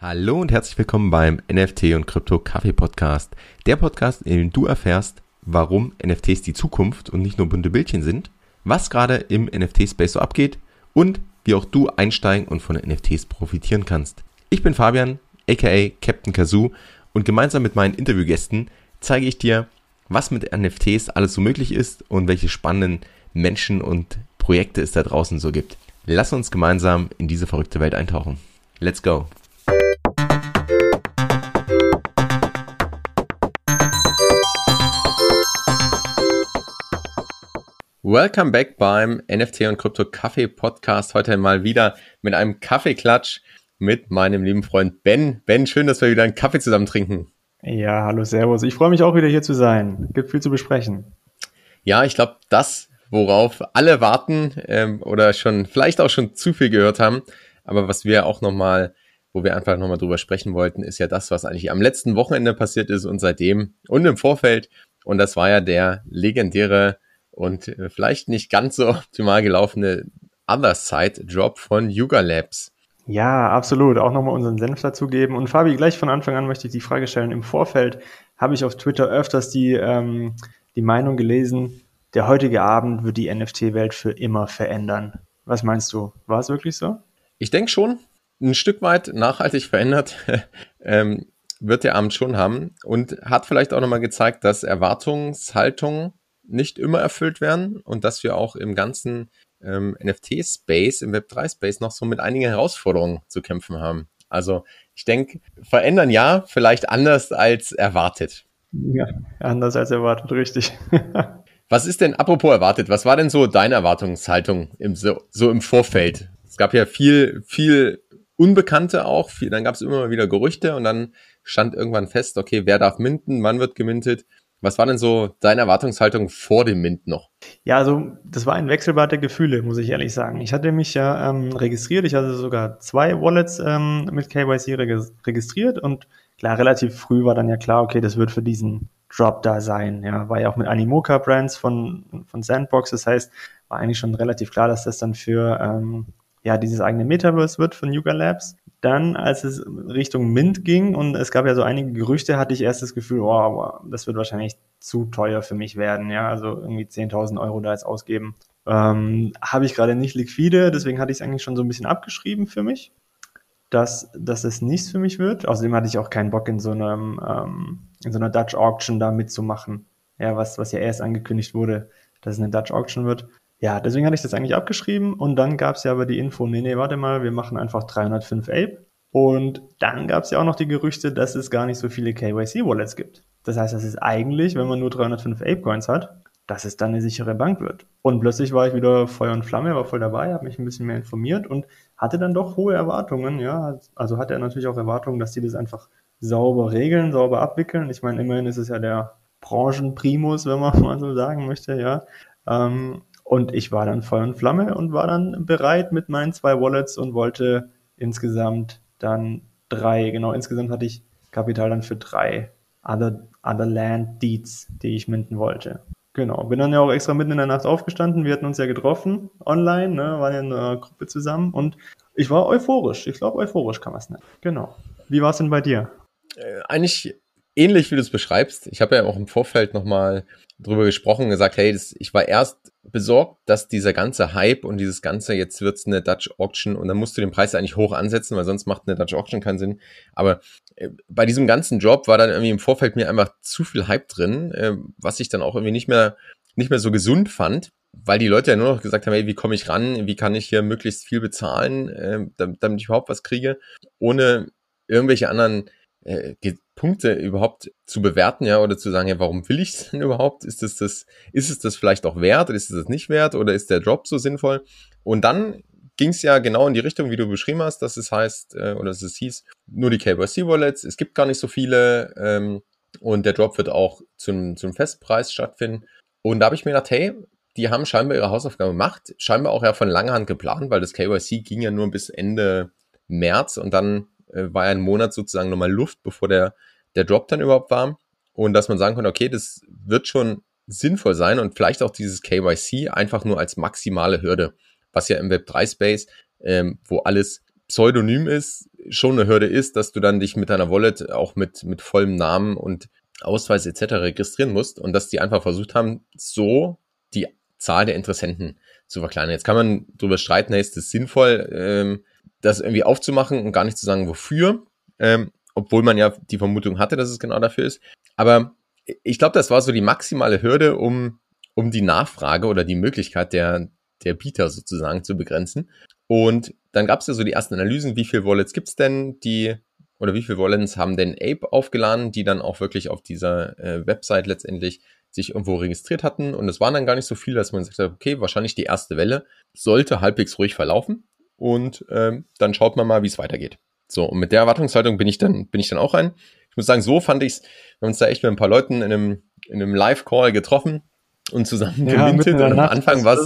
Hallo und herzlich willkommen beim NFT und Krypto Kaffee Podcast. Der Podcast, in dem du erfährst, warum NFTs die Zukunft und nicht nur bunte Bildchen sind, was gerade im NFT-Space so abgeht und wie auch du einsteigen und von NFTs profitieren kannst. Ich bin Fabian, aka Captain Kazoo und gemeinsam mit meinen Interviewgästen zeige ich dir, was mit NFTs alles so möglich ist und welche spannenden Menschen und Projekte es da draußen so gibt. Lass uns gemeinsam in diese verrückte Welt eintauchen. Let's go! Welcome back beim NFT und Krypto Kaffee Podcast. Heute mal wieder mit einem Kaffeeklatsch mit meinem lieben Freund Ben. Ben, schön, dass wir wieder einen Kaffee zusammen trinken. Ja, hallo, Servus. Ich freue mich auch wieder hier zu sein. Gibt viel zu besprechen. Ja, ich glaube, das, worauf alle warten ähm, oder schon vielleicht auch schon zu viel gehört haben, aber was wir auch nochmal, wo wir einfach nochmal drüber sprechen wollten, ist ja das, was eigentlich am letzten Wochenende passiert ist und seitdem und im Vorfeld. Und das war ja der legendäre und äh, vielleicht nicht ganz so optimal gelaufene Other Side Drop von Yuga Labs. Ja, absolut. Auch nochmal unseren Senf dazugeben. Und Fabi, gleich von Anfang an möchte ich die Frage stellen. Im Vorfeld habe ich auf Twitter öfters die, ähm, die Meinung gelesen, der heutige Abend wird die NFT-Welt für immer verändern. Was meinst du? War es wirklich so? Ich denke schon, ein Stück weit nachhaltig verändert ähm, wird der Abend schon haben und hat vielleicht auch nochmal gezeigt, dass Erwartungshaltungen nicht immer erfüllt werden und dass wir auch im ganzen ähm, NFT-Space, im Web3-Space noch so mit einigen Herausforderungen zu kämpfen haben. Also ich denke, verändern ja, vielleicht anders als erwartet. Ja, anders als erwartet, richtig. was ist denn, apropos erwartet, was war denn so deine Erwartungshaltung im, so, so im Vorfeld? Es gab ja viel, viel Unbekannte auch, dann gab es immer wieder Gerüchte und dann stand irgendwann fest, okay, wer darf minten, wann wird gemintet was war denn so deine Erwartungshaltung vor dem Mint noch? Ja, also das war ein Wechselbad der Gefühle, muss ich ehrlich sagen. Ich hatte mich ja ähm, registriert, ich hatte sogar zwei Wallets ähm, mit KYC registriert und klar, relativ früh war dann ja klar, okay, das wird für diesen Drop da sein. Ja, war ja auch mit Animoca Brands von, von Sandbox, das heißt, war eigentlich schon relativ klar, dass das dann für ähm, ja, dieses eigene Metaverse wird von Yuga Labs. Dann, als es Richtung Mint ging und es gab ja so einige Gerüchte, hatte ich erst das Gefühl, oh, das wird wahrscheinlich zu teuer für mich werden. Ja, also irgendwie 10.000 Euro da jetzt ausgeben. Ähm, Habe ich gerade nicht liquide, deswegen hatte ich es eigentlich schon so ein bisschen abgeschrieben für mich, dass, dass es nichts für mich wird. Außerdem hatte ich auch keinen Bock in so einem ähm, in so einer Dutch Auction da mitzumachen. Ja, was, was ja erst angekündigt wurde, dass es eine Dutch Auction wird. Ja, deswegen hatte ich das eigentlich abgeschrieben und dann gab es ja aber die Info, nee, nee, warte mal, wir machen einfach 305 Ape. Und dann gab es ja auch noch die Gerüchte, dass es gar nicht so viele KYC-Wallets gibt. Das heißt, das ist eigentlich, wenn man nur 305 Ape-Coins hat, dass es dann eine sichere Bank wird. Und plötzlich war ich wieder Feuer und Flamme, war voll dabei, habe mich ein bisschen mehr informiert und hatte dann doch hohe Erwartungen. Ja, also hatte er natürlich auch Erwartungen, dass die das einfach sauber regeln, sauber abwickeln. Ich meine, immerhin ist es ja der Branchenprimus, wenn man mal so sagen möchte, ja. Ähm, und ich war dann Feuer und Flamme und war dann bereit mit meinen zwei Wallets und wollte insgesamt dann drei, genau, insgesamt hatte ich Kapital dann für drei Other, other Land Deeds, die ich minden wollte. Genau, bin dann ja auch extra mitten in der Nacht aufgestanden. Wir hatten uns ja getroffen online, ne, waren ja in einer Gruppe zusammen und ich war euphorisch. Ich glaube, euphorisch kann man es nennen. Genau. Wie war es denn bei dir? Äh, eigentlich ähnlich, wie du es beschreibst. Ich habe ja auch im Vorfeld nochmal drüber gesprochen gesagt, hey, das, ich war erst besorgt, dass dieser ganze Hype und dieses ganze, jetzt wird's eine Dutch Auction und dann musst du den Preis eigentlich hoch ansetzen, weil sonst macht eine Dutch Auction keinen Sinn. Aber äh, bei diesem ganzen Job war dann irgendwie im Vorfeld mir einfach zu viel Hype drin, äh, was ich dann auch irgendwie nicht mehr, nicht mehr so gesund fand, weil die Leute ja nur noch gesagt haben, hey, wie komme ich ran, wie kann ich hier möglichst viel bezahlen, äh, damit, damit ich überhaupt was kriege, ohne irgendwelche anderen äh, Punkte überhaupt zu bewerten, ja, oder zu sagen, ja, warum will ich es denn überhaupt? Ist es das, ist es das vielleicht auch wert oder ist es das nicht wert oder ist der Drop so sinnvoll? Und dann ging es ja genau in die Richtung, wie du beschrieben hast, dass es heißt, äh, oder dass es hieß, nur die KYC-Wallets, es gibt gar nicht so viele ähm, und der Drop wird auch zum, zum Festpreis stattfinden. Und da habe ich mir gedacht, hey, die haben scheinbar ihre Hausaufgabe gemacht, scheinbar auch ja von langer Hand geplant, weil das KYC ging ja nur bis Ende März und dann äh, war ein Monat sozusagen nochmal Luft, bevor der, der Drop dann überhaupt war. Und dass man sagen konnte, okay, das wird schon sinnvoll sein und vielleicht auch dieses KYC einfach nur als maximale Hürde, was ja im Web3-Space, ähm, wo alles Pseudonym ist, schon eine Hürde ist, dass du dann dich mit deiner Wallet auch mit, mit vollem Namen und Ausweis etc. registrieren musst und dass die einfach versucht haben, so die Zahl der Interessenten zu verkleinern. Jetzt kann man darüber streiten, hey, ist es sinnvoll, ähm, das irgendwie aufzumachen und gar nicht zu sagen, wofür, ähm, obwohl man ja die Vermutung hatte, dass es genau dafür ist. Aber ich glaube, das war so die maximale Hürde, um, um die Nachfrage oder die Möglichkeit der, der Bieter sozusagen zu begrenzen. Und dann gab es ja so die ersten Analysen, wie viele Wallets gibt's denn, die oder wie viele Wallets haben denn Ape aufgeladen, die dann auch wirklich auf dieser äh, Website letztendlich sich irgendwo registriert hatten. Und es waren dann gar nicht so viele, dass man hat, okay, wahrscheinlich die erste Welle sollte halbwegs ruhig verlaufen. Und ähm, dann schaut man mal, wie es weitergeht. So, und mit der Erwartungshaltung bin ich dann, bin ich dann auch rein. Ich muss sagen, so fand ich es, wir haben uns da echt mit ein paar Leuten in einem, in einem Live-Call getroffen und zusammen ja, gemintet. Und am Anfang war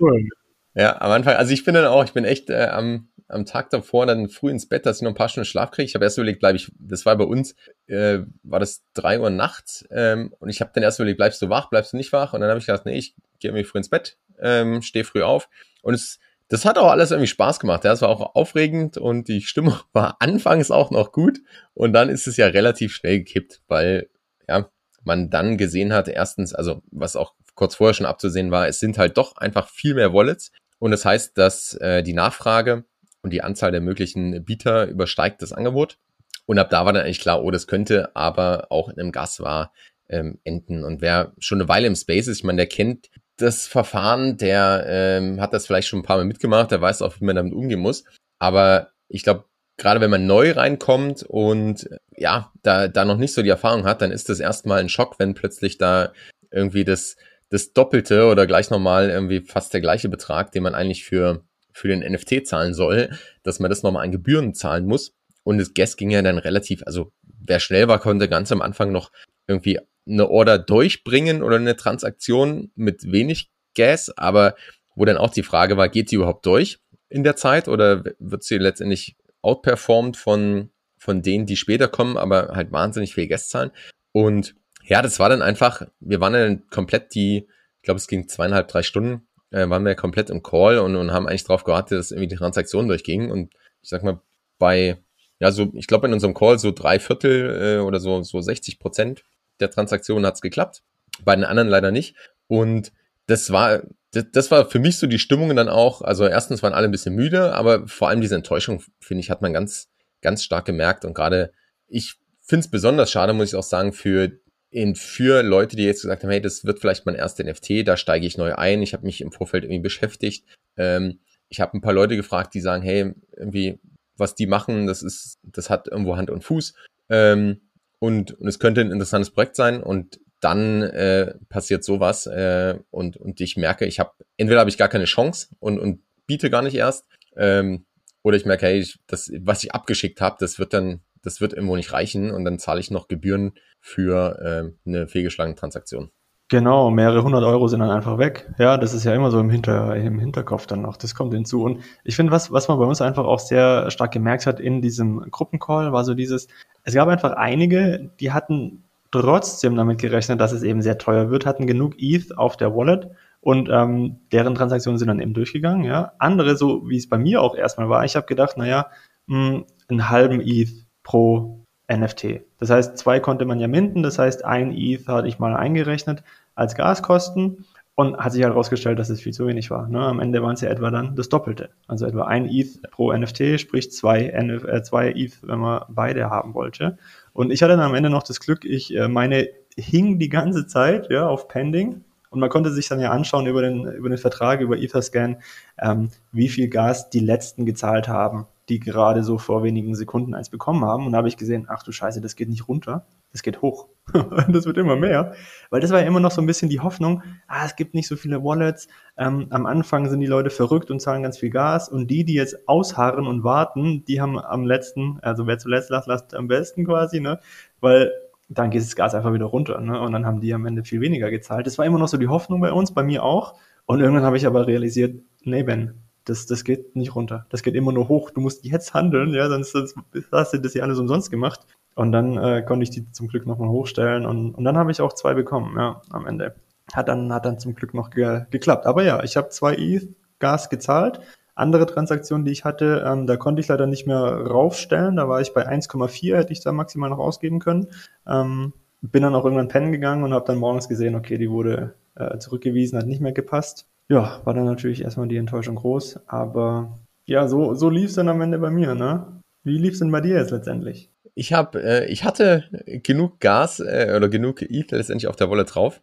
cool. Ja, am Anfang, also ich bin dann auch, ich bin echt äh, am, am Tag davor dann früh ins Bett, dass ich noch ein paar Stunden Schlaf kriege. Ich habe erst überlegt, bleibe ich, das war bei uns, äh, war das drei Uhr nachts ähm, und ich habe dann erst überlegt, bleibst du wach, bleibst du nicht wach? Und dann habe ich gedacht, nee, ich gehe irgendwie früh ins Bett, ähm, stehe früh auf und es das hat auch alles irgendwie Spaß gemacht. Ja, es war auch aufregend und die Stimmung war anfangs auch noch gut und dann ist es ja relativ schnell gekippt, weil ja man dann gesehen hat, erstens, also was auch kurz vorher schon abzusehen war, es sind halt doch einfach viel mehr Wallets und das heißt, dass äh, die Nachfrage und die Anzahl der möglichen Bieter übersteigt das Angebot. Und ab da war dann eigentlich klar, oh, das könnte aber auch in einem Gas war ähm, enden. Und wer schon eine Weile im Space ist, ich meine, der kennt das Verfahren, der ähm, hat das vielleicht schon ein paar Mal mitgemacht, der weiß auch, wie man damit umgehen muss. Aber ich glaube, gerade wenn man neu reinkommt und ja, da, da noch nicht so die Erfahrung hat, dann ist das erstmal ein Schock, wenn plötzlich da irgendwie das, das Doppelte oder gleich nochmal irgendwie fast der gleiche Betrag, den man eigentlich für für den NFT zahlen soll, dass man das nochmal an Gebühren zahlen muss. Und das Guess ging ja dann relativ, also wer schnell war, konnte ganz am Anfang noch irgendwie eine Order durchbringen oder eine Transaktion mit wenig Gas, aber wo dann auch die Frage war, geht die überhaupt durch in der Zeit oder wird sie letztendlich outperformed von, von denen, die später kommen, aber halt wahnsinnig viel Gas zahlen. Und ja, das war dann einfach, wir waren dann komplett die, ich glaube, es ging zweieinhalb, drei Stunden äh, waren wir komplett im Call und, und haben eigentlich darauf gewartet, dass irgendwie die Transaktion durchging. Und ich sag mal, bei, ja, so, ich glaube in unserem Call so drei Viertel äh, oder so, so 60 Prozent der Transaktionen hat's geklappt. Bei den anderen leider nicht. Und das war, das, das war für mich so die Stimmung dann auch. Also erstens waren alle ein bisschen müde, aber vor allem diese Enttäuschung, finde ich, hat man ganz, ganz stark gemerkt. Und gerade ich finde es besonders schade, muss ich auch sagen, für in für Leute, die jetzt gesagt haben, hey, das wird vielleicht mein erster NFT, da steige ich neu ein. Ich habe mich im Vorfeld irgendwie beschäftigt. Ähm, ich habe ein paar Leute gefragt, die sagen, hey, irgendwie, was die machen, das ist, das hat irgendwo Hand und Fuß. Ähm, und, und es könnte ein interessantes Projekt sein und dann äh, passiert sowas äh, und, und ich merke, ich habe, entweder habe ich gar keine Chance und, und biete gar nicht erst, ähm, oder ich merke, hey, ich, das, was ich abgeschickt habe, das wird dann das wird irgendwo nicht reichen und dann zahle ich noch Gebühren für äh, eine fehlgeschlagene Transaktion. Genau, mehrere hundert Euro sind dann einfach weg. Ja, das ist ja immer so im, Hinter, im Hinterkopf dann noch. Das kommt hinzu. Und ich finde, was, was man bei uns einfach auch sehr stark gemerkt hat in diesem Gruppencall, war so dieses, es gab einfach einige, die hatten trotzdem damit gerechnet, dass es eben sehr teuer wird, hatten genug ETH auf der Wallet und ähm, deren Transaktionen sind dann eben durchgegangen. Ja, andere, so wie es bei mir auch erstmal war, ich habe gedacht, naja, mh, hm, einen halben ETH pro NFT. Das heißt, zwei konnte man ja minden, das heißt, ein ETH hatte ich mal eingerechnet als Gaskosten und hat sich halt herausgestellt, dass es viel zu wenig war. Ne? Am Ende waren es ja etwa dann das Doppelte. Also etwa ein ETH pro NFT, sprich zwei, NF äh, zwei ETH, wenn man beide haben wollte. Und ich hatte dann am Ende noch das Glück, ich äh, meine hing die ganze Zeit ja auf Pending und man konnte sich dann ja anschauen über den, über den Vertrag, über Etherscan, ähm, wie viel Gas die letzten gezahlt haben die gerade so vor wenigen Sekunden eins bekommen haben. Und da habe ich gesehen, ach du Scheiße, das geht nicht runter, das geht hoch. das wird immer mehr. Weil das war ja immer noch so ein bisschen die Hoffnung, ah, es gibt nicht so viele Wallets. Ähm, am Anfang sind die Leute verrückt und zahlen ganz viel Gas. Und die, die jetzt ausharren und warten, die haben am letzten, also wer zuletzt lacht, lasst am besten quasi, ne? Weil dann geht das Gas einfach wieder runter, ne? Und dann haben die am Ende viel weniger gezahlt. Das war immer noch so die Hoffnung bei uns, bei mir auch. Und irgendwann habe ich aber realisiert, nee, Ben, das, das geht nicht runter. Das geht immer nur hoch. Du musst jetzt handeln, ja, sonst, sonst hast du das ja alles umsonst gemacht. Und dann äh, konnte ich die zum Glück nochmal hochstellen und, und dann habe ich auch zwei bekommen, ja, am Ende. Hat dann, hat dann zum Glück noch ge geklappt. Aber ja, ich habe zwei ETH Gas gezahlt, andere Transaktion, die ich hatte, ähm, da konnte ich leider nicht mehr raufstellen. Da war ich bei 1,4, hätte ich da maximal noch ausgeben können. Ähm, bin dann auch irgendwann pennen gegangen und habe dann morgens gesehen, okay, die wurde äh, zurückgewiesen, hat nicht mehr gepasst. Ja, war dann natürlich erstmal die Enttäuschung groß, aber ja, so, so lief es dann am Ende bei mir, ne? Wie lief es denn bei dir jetzt letztendlich? Ich habe, äh, ich hatte genug Gas äh, oder genug ETH letztendlich auf der Wolle drauf,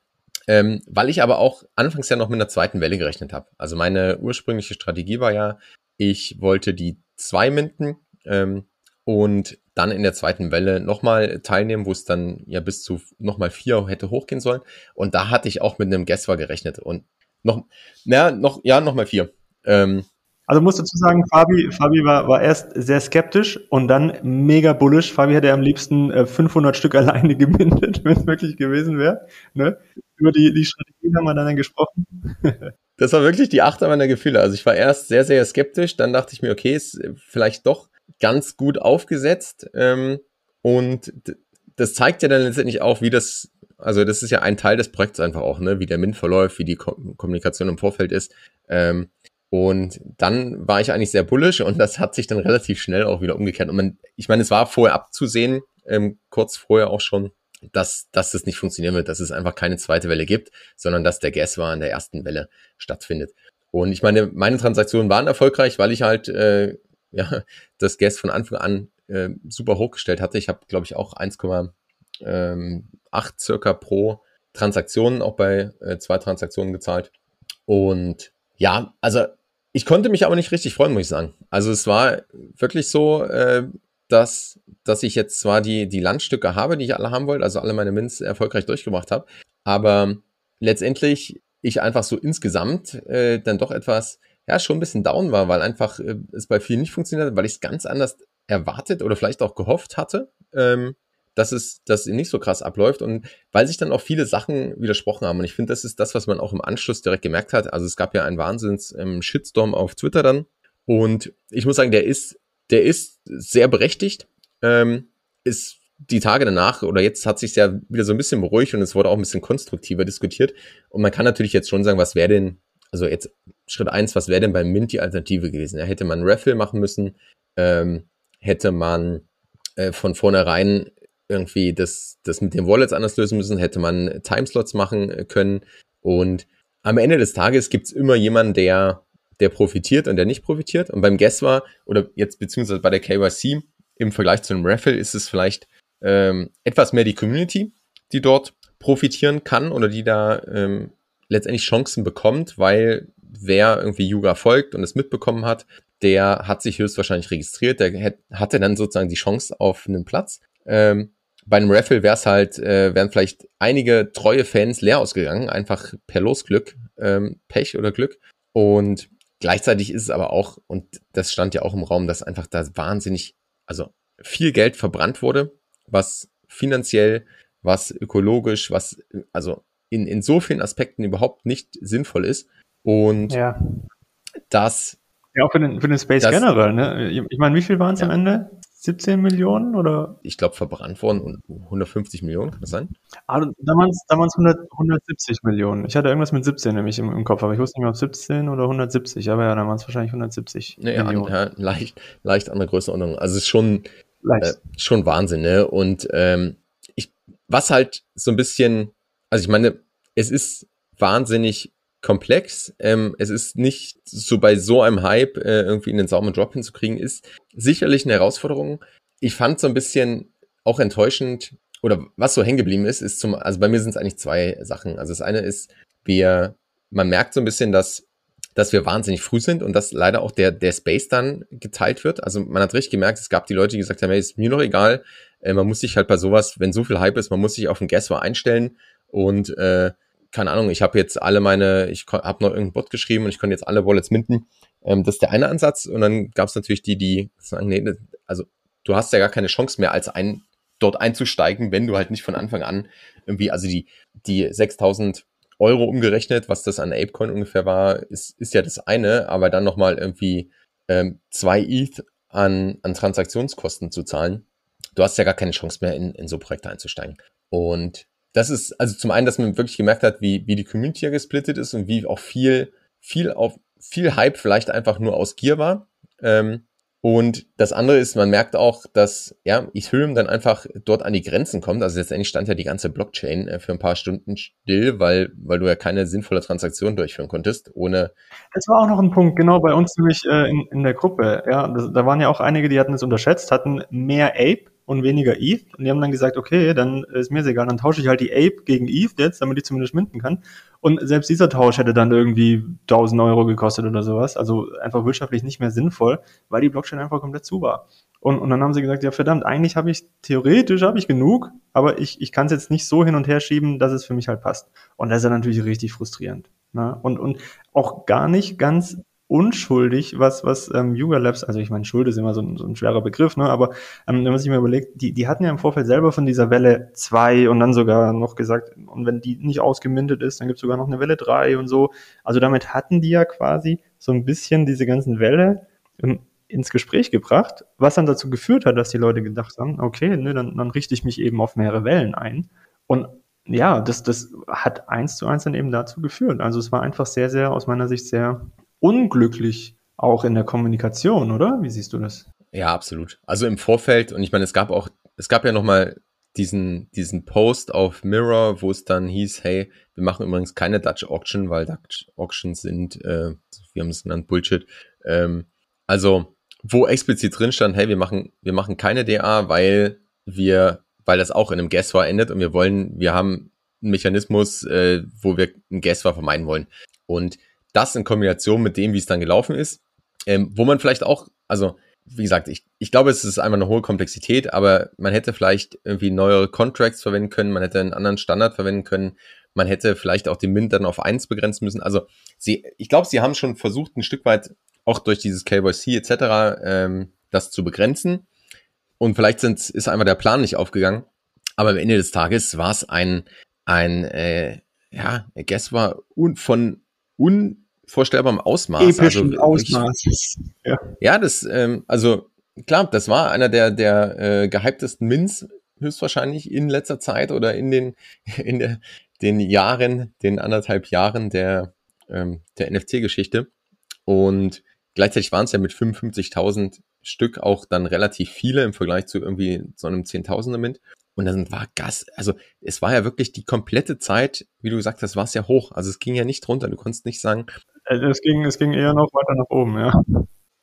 ähm, weil ich aber auch anfangs ja noch mit einer zweiten Welle gerechnet habe. Also meine ursprüngliche Strategie war ja, ich wollte die zwei Minden ähm, und dann in der zweiten Welle nochmal teilnehmen, wo es dann ja bis zu nochmal vier hätte hochgehen sollen. Und da hatte ich auch mit einem Guest gerechnet und noch, na, noch, ja, nochmal vier. Ähm, also musst dazu sagen, Fabi, Fabi war, war erst sehr skeptisch und dann mega bullish. Fabi hätte am liebsten äh, 500 Stück alleine gemindet, wenn es wirklich gewesen wäre. Ne? Über die, die Strategien haben wir dann gesprochen. das war wirklich die Achterbahn der Gefühle. Also ich war erst sehr, sehr skeptisch. Dann dachte ich mir, okay, ist vielleicht doch ganz gut aufgesetzt. Ähm, und das zeigt ja dann letztendlich auch, wie das, also das ist ja ein Teil des Projekts einfach auch, ne, wie der Mint verläuft, wie die Ko Kommunikation im Vorfeld ist. Ähm, und dann war ich eigentlich sehr bullisch und das hat sich dann relativ schnell auch wieder umgekehrt. Und man, ich meine, es war vorher abzusehen, ähm, kurz vorher auch schon, dass, dass das nicht funktionieren wird, dass es einfach keine zweite Welle gibt, sondern dass der Gas war in der ersten Welle stattfindet. Und ich meine, meine Transaktionen waren erfolgreich, weil ich halt äh, ja, das Gas von Anfang an äh, super hochgestellt hatte. Ich habe, glaube ich, auch 1,8 ähm, circa pro Transaktion auch bei äh, zwei Transaktionen gezahlt. Und ja, also ich konnte mich aber nicht richtig freuen, muss ich sagen. Also es war wirklich so, äh, dass, dass ich jetzt zwar die, die Landstücke habe, die ich alle haben wollte, also alle meine Mints erfolgreich durchgemacht habe, aber letztendlich ich einfach so insgesamt äh, dann doch etwas, ja, schon ein bisschen down war, weil einfach äh, es bei vielen nicht funktioniert hat, weil ich es ganz anders erwartet oder vielleicht auch gehofft hatte. Ähm, dass es, dass nicht so krass abläuft und weil sich dann auch viele Sachen widersprochen haben. Und ich finde, das ist das, was man auch im Anschluss direkt gemerkt hat. Also es gab ja einen Wahnsinns ähm, auf Twitter dann. Und ich muss sagen, der ist, der ist sehr berechtigt. Ähm, ist die Tage danach oder jetzt hat sich ja wieder so ein bisschen beruhigt und es wurde auch ein bisschen konstruktiver diskutiert. Und man kann natürlich jetzt schon sagen, was wäre denn, also jetzt Schritt eins, was wäre denn beim Mint die Alternative gewesen? Ja, hätte man Raffle machen müssen, ähm, hätte man äh, von vornherein irgendwie das, das mit den Wallets anders lösen müssen, hätte man Timeslots machen können. Und am Ende des Tages gibt's immer jemanden, der, der profitiert und der nicht profitiert. Und beim Guess war, oder jetzt beziehungsweise bei der KYC, im Vergleich zu einem Raffle ist es vielleicht ähm, etwas mehr die Community, die dort profitieren kann oder die da ähm, letztendlich Chancen bekommt, weil wer irgendwie Yuga folgt und es mitbekommen hat, der hat sich höchstwahrscheinlich registriert, der hatte dann sozusagen die Chance auf einen Platz. Ähm, bei einem Raffle wäre es halt, äh, wären vielleicht einige treue Fans leer ausgegangen, einfach per Losglück, ähm, Pech oder Glück. Und gleichzeitig ist es aber auch, und das stand ja auch im Raum, dass einfach da wahnsinnig, also viel Geld verbrannt wurde, was finanziell, was ökologisch, was also in, in so vielen Aspekten überhaupt nicht sinnvoll ist. Und ja. das. Ja, auch für den, für den Space das, generell, ne? Ich meine, wie viel waren es ja. am Ende? 17 Millionen oder? Ich glaube, verbrannt worden und 150 Millionen, kann das sein? Ah, damals, damals 100, 170 Millionen. Ich hatte irgendwas mit 17 nämlich im, im, Kopf, aber ich wusste nicht mehr, ob 17 oder 170, aber ja, dann waren es wahrscheinlich 170 nee, Millionen. Ja, leicht, leicht andere Größenordnung. Also es ist schon, äh, schon Wahnsinn, ne? Und ähm, ich, was halt so ein bisschen, also ich meine, es ist wahnsinnig komplex. Ähm, es ist nicht so bei so einem Hype äh, irgendwie in den sauren Drop hinzukriegen, ist sicherlich eine Herausforderung. Ich fand so ein bisschen auch enttäuschend oder was so hängen geblieben ist, ist zum, also bei mir sind es eigentlich zwei Sachen. Also das eine ist, wir, man merkt so ein bisschen, dass dass wir wahnsinnig früh sind und dass leider auch der, der Space dann geteilt wird. Also man hat richtig gemerkt, es gab die Leute, die gesagt haben, hey, ist mir noch egal. Äh, man muss sich halt bei sowas, wenn so viel Hype ist, man muss sich auf den Guest einstellen und äh, keine Ahnung, ich habe jetzt alle meine, ich habe noch irgendeinen Bot geschrieben und ich konnte jetzt alle Wallets minden. Ähm, das ist der eine Ansatz. Und dann gab es natürlich die, die sagen, nee, also du hast ja gar keine Chance mehr, als ein dort einzusteigen, wenn du halt nicht von Anfang an irgendwie, also die, die 6000 Euro umgerechnet, was das an Apecoin ungefähr war, ist, ist ja das eine, aber dann nochmal irgendwie ähm, zwei ETH an, an Transaktionskosten zu zahlen. Du hast ja gar keine Chance mehr, in, in so Projekte einzusteigen. Und das ist also zum einen, dass man wirklich gemerkt hat, wie, wie die Community ja gesplittet ist und wie auch viel, viel auf viel Hype vielleicht einfach nur aus Gier war. Ähm, und das andere ist, man merkt auch, dass ja, Ethereum dann einfach dort an die Grenzen kommt. Also letztendlich stand ja die ganze Blockchain äh, für ein paar Stunden still, weil, weil du ja keine sinnvolle Transaktion durchführen konntest, ohne. Das war auch noch ein Punkt, genau bei uns nämlich äh, in, in der Gruppe. Ja, das, da waren ja auch einige, die hatten es unterschätzt, hatten mehr Ape und weniger ETH. Und die haben dann gesagt, okay, dann ist mir egal, dann tausche ich halt die Ape gegen ETH jetzt, damit ich zumindest minden kann. Und selbst dieser Tausch hätte dann irgendwie 1000 Euro gekostet oder sowas. Also einfach wirtschaftlich nicht mehr sinnvoll, weil die Blockchain einfach komplett zu war. Und, und dann haben sie gesagt, ja verdammt, eigentlich habe ich, theoretisch habe ich genug, aber ich, ich kann es jetzt nicht so hin und her schieben, dass es für mich halt passt. Und das ist ja natürlich richtig frustrierend. Ne? Und, und auch gar nicht ganz unschuldig, was, was ähm, Yuga Labs, also ich meine, Schuld ist immer so ein, so ein schwerer Begriff, ne? aber ähm, wenn man sich mal überlegt, die, die hatten ja im Vorfeld selber von dieser Welle zwei und dann sogar noch gesagt, und wenn die nicht ausgemintet ist, dann gibt es sogar noch eine Welle drei und so. Also damit hatten die ja quasi so ein bisschen diese ganzen Welle ähm, ins Gespräch gebracht, was dann dazu geführt hat, dass die Leute gedacht haben, okay, ne, dann, dann richte ich mich eben auf mehrere Wellen ein. Und ja, das, das hat eins zu eins dann eben dazu geführt. Also es war einfach sehr, sehr, aus meiner Sicht sehr unglücklich auch in der Kommunikation, oder? Wie siehst du das? Ja, absolut. Also im Vorfeld, und ich meine, es gab auch, es gab ja nochmal diesen, diesen Post auf Mirror, wo es dann hieß, hey, wir machen übrigens keine Dutch Auction, weil Dutch Auctions sind, äh, wir haben es genannt, Bullshit. Ähm, also, wo explizit drin stand, hey, wir machen, wir machen keine DA, weil wir, weil das auch in einem Gas war endet und wir wollen, wir haben einen Mechanismus, äh, wo wir ein Gas war vermeiden wollen. Und das in Kombination mit dem, wie es dann gelaufen ist, ähm, wo man vielleicht auch, also wie gesagt, ich, ich glaube, es ist einfach eine hohe Komplexität, aber man hätte vielleicht irgendwie neuere Contracts verwenden können, man hätte einen anderen Standard verwenden können, man hätte vielleicht auch den Mint dann auf eins begrenzen müssen. Also sie, ich glaube, sie haben schon versucht, ein Stück weit auch durch dieses KYC etc. Ähm, das zu begrenzen. Und vielleicht sind, ist einfach der Plan nicht aufgegangen. Aber am Ende des Tages war es ein, ein äh, ja, Guess war un, von un, unvorstellbarem Ausmaß. Epischen also, Ausmaßes. Ja. ja, das, ähm, also klar, das war einer der, der äh, gehyptesten Mints höchstwahrscheinlich in letzter Zeit oder in den, in der, den Jahren, den anderthalb Jahren der, ähm, der NFT-Geschichte. Und gleichzeitig waren es ja mit 55.000 Stück auch dann relativ viele im Vergleich zu irgendwie so einem Zehntausender Mint. Und dann war Gas, also es war ja wirklich die komplette Zeit, wie du gesagt hast, war es ja hoch. Also es ging ja nicht runter. Du konntest nicht sagen. Es ging, es ging eher noch weiter nach oben, ja.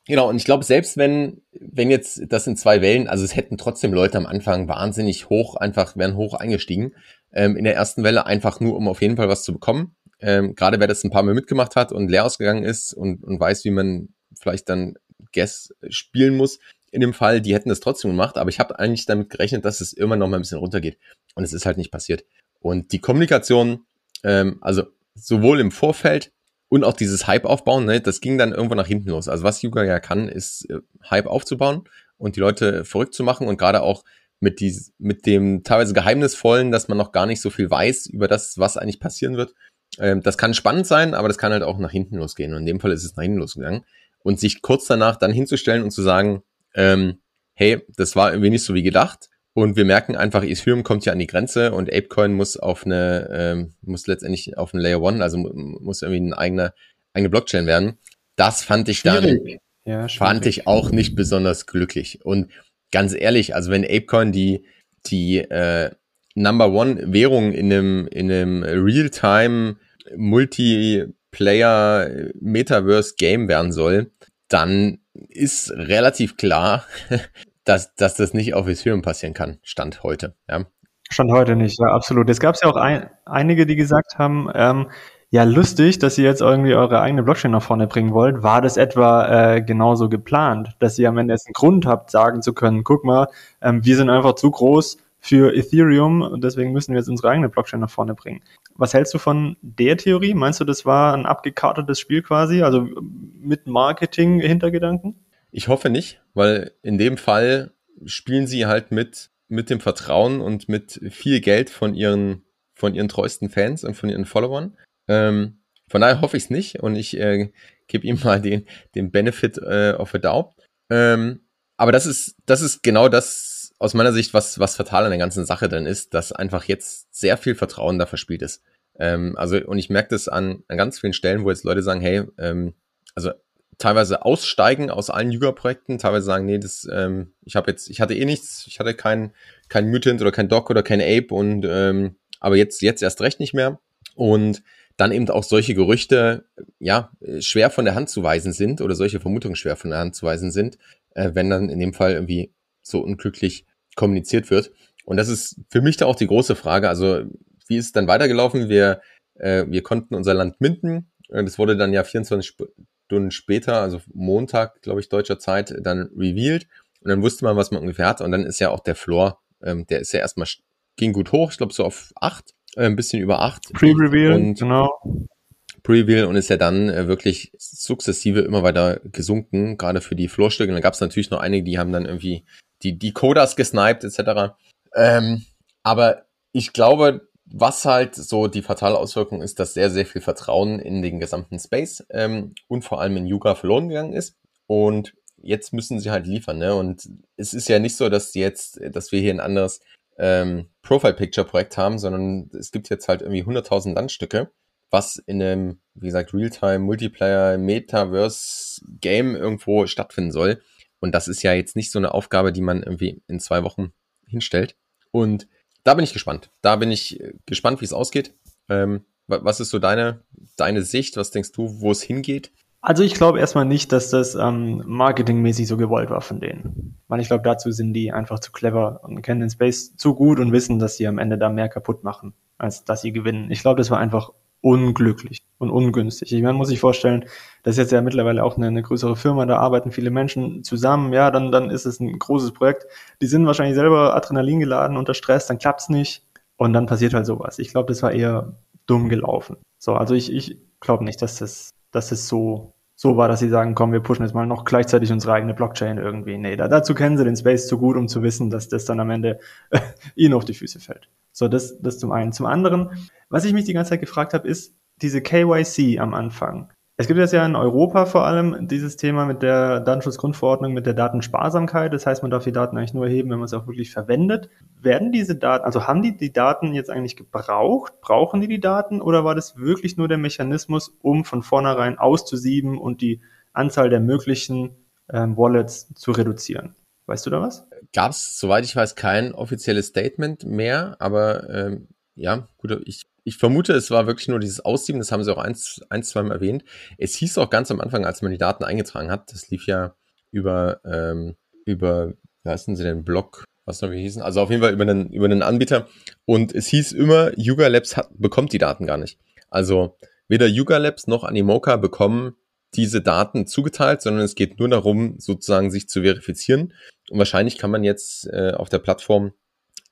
Genau, und ich glaube, selbst wenn, wenn jetzt das in zwei Wellen, also es hätten trotzdem Leute am Anfang wahnsinnig hoch, einfach wären hoch eingestiegen. Ähm, in der ersten Welle einfach nur, um auf jeden Fall was zu bekommen. Ähm, Gerade wer das ein paar Mal mitgemacht hat und leer ausgegangen ist und, und weiß, wie man vielleicht dann Guess spielen muss, in dem Fall, die hätten das trotzdem gemacht, aber ich habe eigentlich damit gerechnet, dass es irgendwann noch mal ein bisschen runtergeht. Und es ist halt nicht passiert. Und die Kommunikation, ähm, also sowohl im Vorfeld und auch dieses Hype aufbauen, ne, das ging dann irgendwo nach hinten los. Also was Yuga ja kann, ist äh, Hype aufzubauen und die Leute verrückt zu machen und gerade auch mit, dies, mit dem teilweise geheimnisvollen, dass man noch gar nicht so viel weiß über das, was eigentlich passieren wird. Ähm, das kann spannend sein, aber das kann halt auch nach hinten losgehen. Und in dem Fall ist es nach hinten losgegangen. Und sich kurz danach dann hinzustellen und zu sagen, ähm, hey, das war irgendwie nicht so wie gedacht. Und wir merken einfach, Ethereum kommt ja an die Grenze und Apecoin muss auf eine, ähm, muss letztendlich auf eine Layer One, also muss irgendwie eine eigene, eigene Blockchain werden. Das fand ich schwierig. dann, ja, fand ich auch nicht besonders glücklich. Und ganz ehrlich, also wenn Apecoin die, die äh, Number One Währung in einem, in einem Real-Time Multiplayer Metaverse Game werden soll, dann ist relativ klar, dass, dass das nicht auf Ethereum passieren kann, Stand heute. Ja. Stand heute nicht, ja, absolut. Es gab ja auch ein, einige, die gesagt haben, ähm, ja, lustig, dass ihr jetzt irgendwie eure eigene Blockchain nach vorne bringen wollt. War das etwa äh, genauso geplant, dass ihr am Ende jetzt einen Grund habt, sagen zu können, guck mal, ähm, wir sind einfach zu groß für Ethereum und deswegen müssen wir jetzt unsere eigene Blockchain nach vorne bringen. Was hältst du von der Theorie? Meinst du, das war ein abgekartetes Spiel quasi, also mit Marketing-Hintergedanken? Ich hoffe nicht, weil in dem Fall spielen sie halt mit, mit dem Vertrauen und mit viel Geld von ihren, von ihren treuesten Fans und von ihren Followern. Ähm, von daher hoffe ich es nicht und ich äh, gebe ihm mal den, den Benefit äh, of a doubt. Ähm, aber das ist, das ist genau das aus meiner Sicht, was, was fatal an der ganzen Sache dann ist, dass einfach jetzt sehr viel Vertrauen da verspielt ist. Ähm, also, und ich merke das an, an ganz vielen Stellen, wo jetzt Leute sagen, hey, ähm, also teilweise aussteigen aus allen Yuga-Projekten, teilweise sagen, nee, das, ähm, ich habe jetzt, ich hatte eh nichts, ich hatte kein, kein Mutant oder kein Doc oder kein Ape und ähm, aber jetzt, jetzt erst recht nicht mehr. Und dann eben auch solche Gerüchte, ja, schwer von der Hand zu weisen sind oder solche Vermutungen schwer von der Hand zu weisen sind, äh, wenn dann in dem Fall irgendwie so unglücklich kommuniziert wird. Und das ist für mich da auch die große Frage. Also, wie ist es dann weitergelaufen? Wir, äh, wir konnten unser Land minden. Das wurde dann ja 24 Stunden später, also Montag, glaube ich, deutscher Zeit, dann revealed. Und dann wusste man, was man ungefähr hat. Und dann ist ja auch der Floor, ähm, der ist ja erstmal, ging gut hoch, ich glaube so auf acht, äh, ein bisschen über acht. Pre-Reveal, genau. Pre-Reveal und ist ja dann äh, wirklich sukzessive immer weiter gesunken, gerade für die Floorstücke. Und dann gab es natürlich noch einige, die haben dann irgendwie die, Codas gesniped, etc. Ähm, aber ich glaube, was halt so die fatale Auswirkung ist, dass sehr, sehr viel Vertrauen in den gesamten Space ähm, und vor allem in Yuga verloren gegangen ist. Und jetzt müssen sie halt liefern, ne? Und es ist ja nicht so, dass jetzt, dass wir hier ein anderes ähm, Profile-Picture-Projekt haben, sondern es gibt jetzt halt irgendwie 100.000 Landstücke, was in einem, wie gesagt, Realtime, Multiplayer, Metaverse-Game irgendwo stattfinden soll. Und das ist ja jetzt nicht so eine Aufgabe, die man irgendwie in zwei Wochen hinstellt. Und da bin ich gespannt. Da bin ich äh, gespannt, wie es ausgeht. Ähm, was ist so deine, deine Sicht? Was denkst du, wo es hingeht? Also ich glaube erstmal nicht, dass das ähm, marketingmäßig so gewollt war von denen. Weil ich glaube, dazu sind die einfach zu clever und kennen den Space zu gut und wissen, dass sie am Ende da mehr kaputt machen, als dass sie gewinnen. Ich glaube, das war einfach unglücklich und ungünstig. Ich meine, muss ich vorstellen, das ist jetzt ja mittlerweile auch eine, eine, größere Firma, da arbeiten viele Menschen zusammen, ja, dann, dann ist es ein großes Projekt. Die sind wahrscheinlich selber Adrenalin geladen unter Stress, dann klappt's nicht und dann passiert halt sowas. Ich glaube, das war eher dumm gelaufen. So, also ich, ich glaube nicht, dass das, dass das so, so war, dass sie sagen, komm, wir pushen jetzt mal noch gleichzeitig unsere eigene Blockchain irgendwie. Nee, da, dazu kennen sie den Space zu gut, um zu wissen, dass das dann am Ende ihnen auf die Füße fällt. So, das, das zum einen. Zum anderen, was ich mich die ganze Zeit gefragt habe, ist diese KYC am Anfang. Es gibt jetzt ja in Europa vor allem dieses Thema mit der Datenschutzgrundverordnung, mit der Datensparsamkeit. Das heißt, man darf die Daten eigentlich nur erheben, wenn man sie auch wirklich verwendet. Werden diese Daten, also haben die die Daten jetzt eigentlich gebraucht? Brauchen die die Daten? Oder war das wirklich nur der Mechanismus, um von vornherein auszusieben und die Anzahl der möglichen ähm, Wallets zu reduzieren? Weißt du da was? Gab es, soweit ich weiß, kein offizielles Statement mehr, aber ähm, ja, gut, ich, ich vermute, es war wirklich nur dieses Aussieben, das haben sie auch eins, eins zwei Mal erwähnt. Es hieß auch ganz am Anfang, als man die Daten eingetragen hat, das lief ja über, ähm, über, wie heißen sie denn, Blog, was noch wir hießen, also auf jeden Fall über einen, über einen Anbieter. Und es hieß immer, Yuga Labs hat, bekommt die Daten gar nicht. Also weder Yuga Labs noch Animoca bekommen diese Daten zugeteilt, sondern es geht nur darum, sozusagen sich zu verifizieren. Und wahrscheinlich kann man jetzt äh, auf der Plattform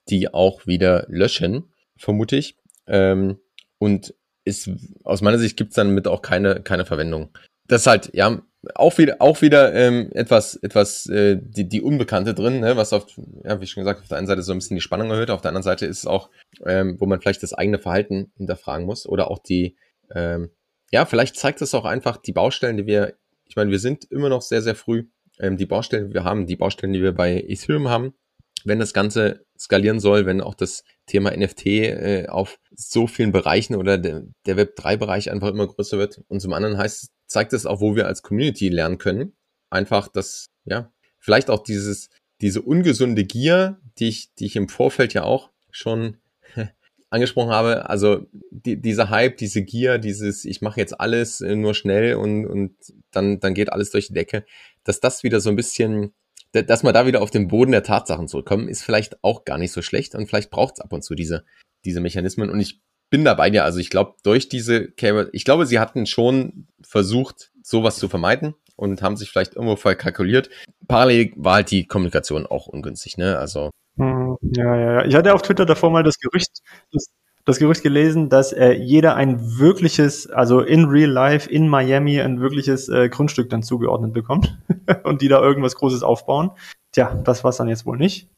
die auch wieder löschen, vermute ich. Ähm, und ist, aus meiner Sicht gibt es dann mit auch keine, keine Verwendung. Das ist halt, ja, auch wieder, auch wieder ähm, etwas, etwas äh, die, die Unbekannte drin, ne, was auf, ja, wie schon gesagt, auf der einen Seite so ein bisschen die Spannung erhöht, auf der anderen Seite ist es auch, ähm, wo man vielleicht das eigene Verhalten hinterfragen muss oder auch die, ähm, ja, vielleicht zeigt es auch einfach die Baustellen, die wir, ich meine, wir sind immer noch sehr, sehr früh, ähm, die Baustellen, die wir haben, die Baustellen, die wir bei Ethereum haben, wenn das Ganze skalieren soll, wenn auch das Thema NFT äh, auf so vielen Bereichen oder der, der Web3-Bereich einfach immer größer wird. Und zum anderen heißt, zeigt es auch, wo wir als Community lernen können. Einfach, dass, ja, vielleicht auch dieses, diese ungesunde Gier, die ich, die ich im Vorfeld ja auch schon angesprochen habe, also die, dieser Hype, diese Gier, dieses ich mache jetzt alles äh, nur schnell und, und dann, dann geht alles durch die Decke, dass das wieder so ein bisschen, dass wir da wieder auf den Boden der Tatsachen zurückkommen, ist vielleicht auch gar nicht so schlecht und vielleicht braucht es ab und zu diese, diese Mechanismen und ich bin dabei dir, also ich glaube durch diese Cable, ich glaube, sie hatten schon versucht, sowas zu vermeiden und haben sich vielleicht irgendwo verkalkuliert. Parallel war halt die Kommunikation auch ungünstig, ne? Also ja, ja, ja. Ich hatte auf Twitter davor mal das Gerücht, das, das Gerücht gelesen, dass äh, jeder ein wirkliches, also in real life in Miami ein wirkliches äh, Grundstück dann zugeordnet bekommt und die da irgendwas Großes aufbauen. Tja, das war's dann jetzt wohl nicht.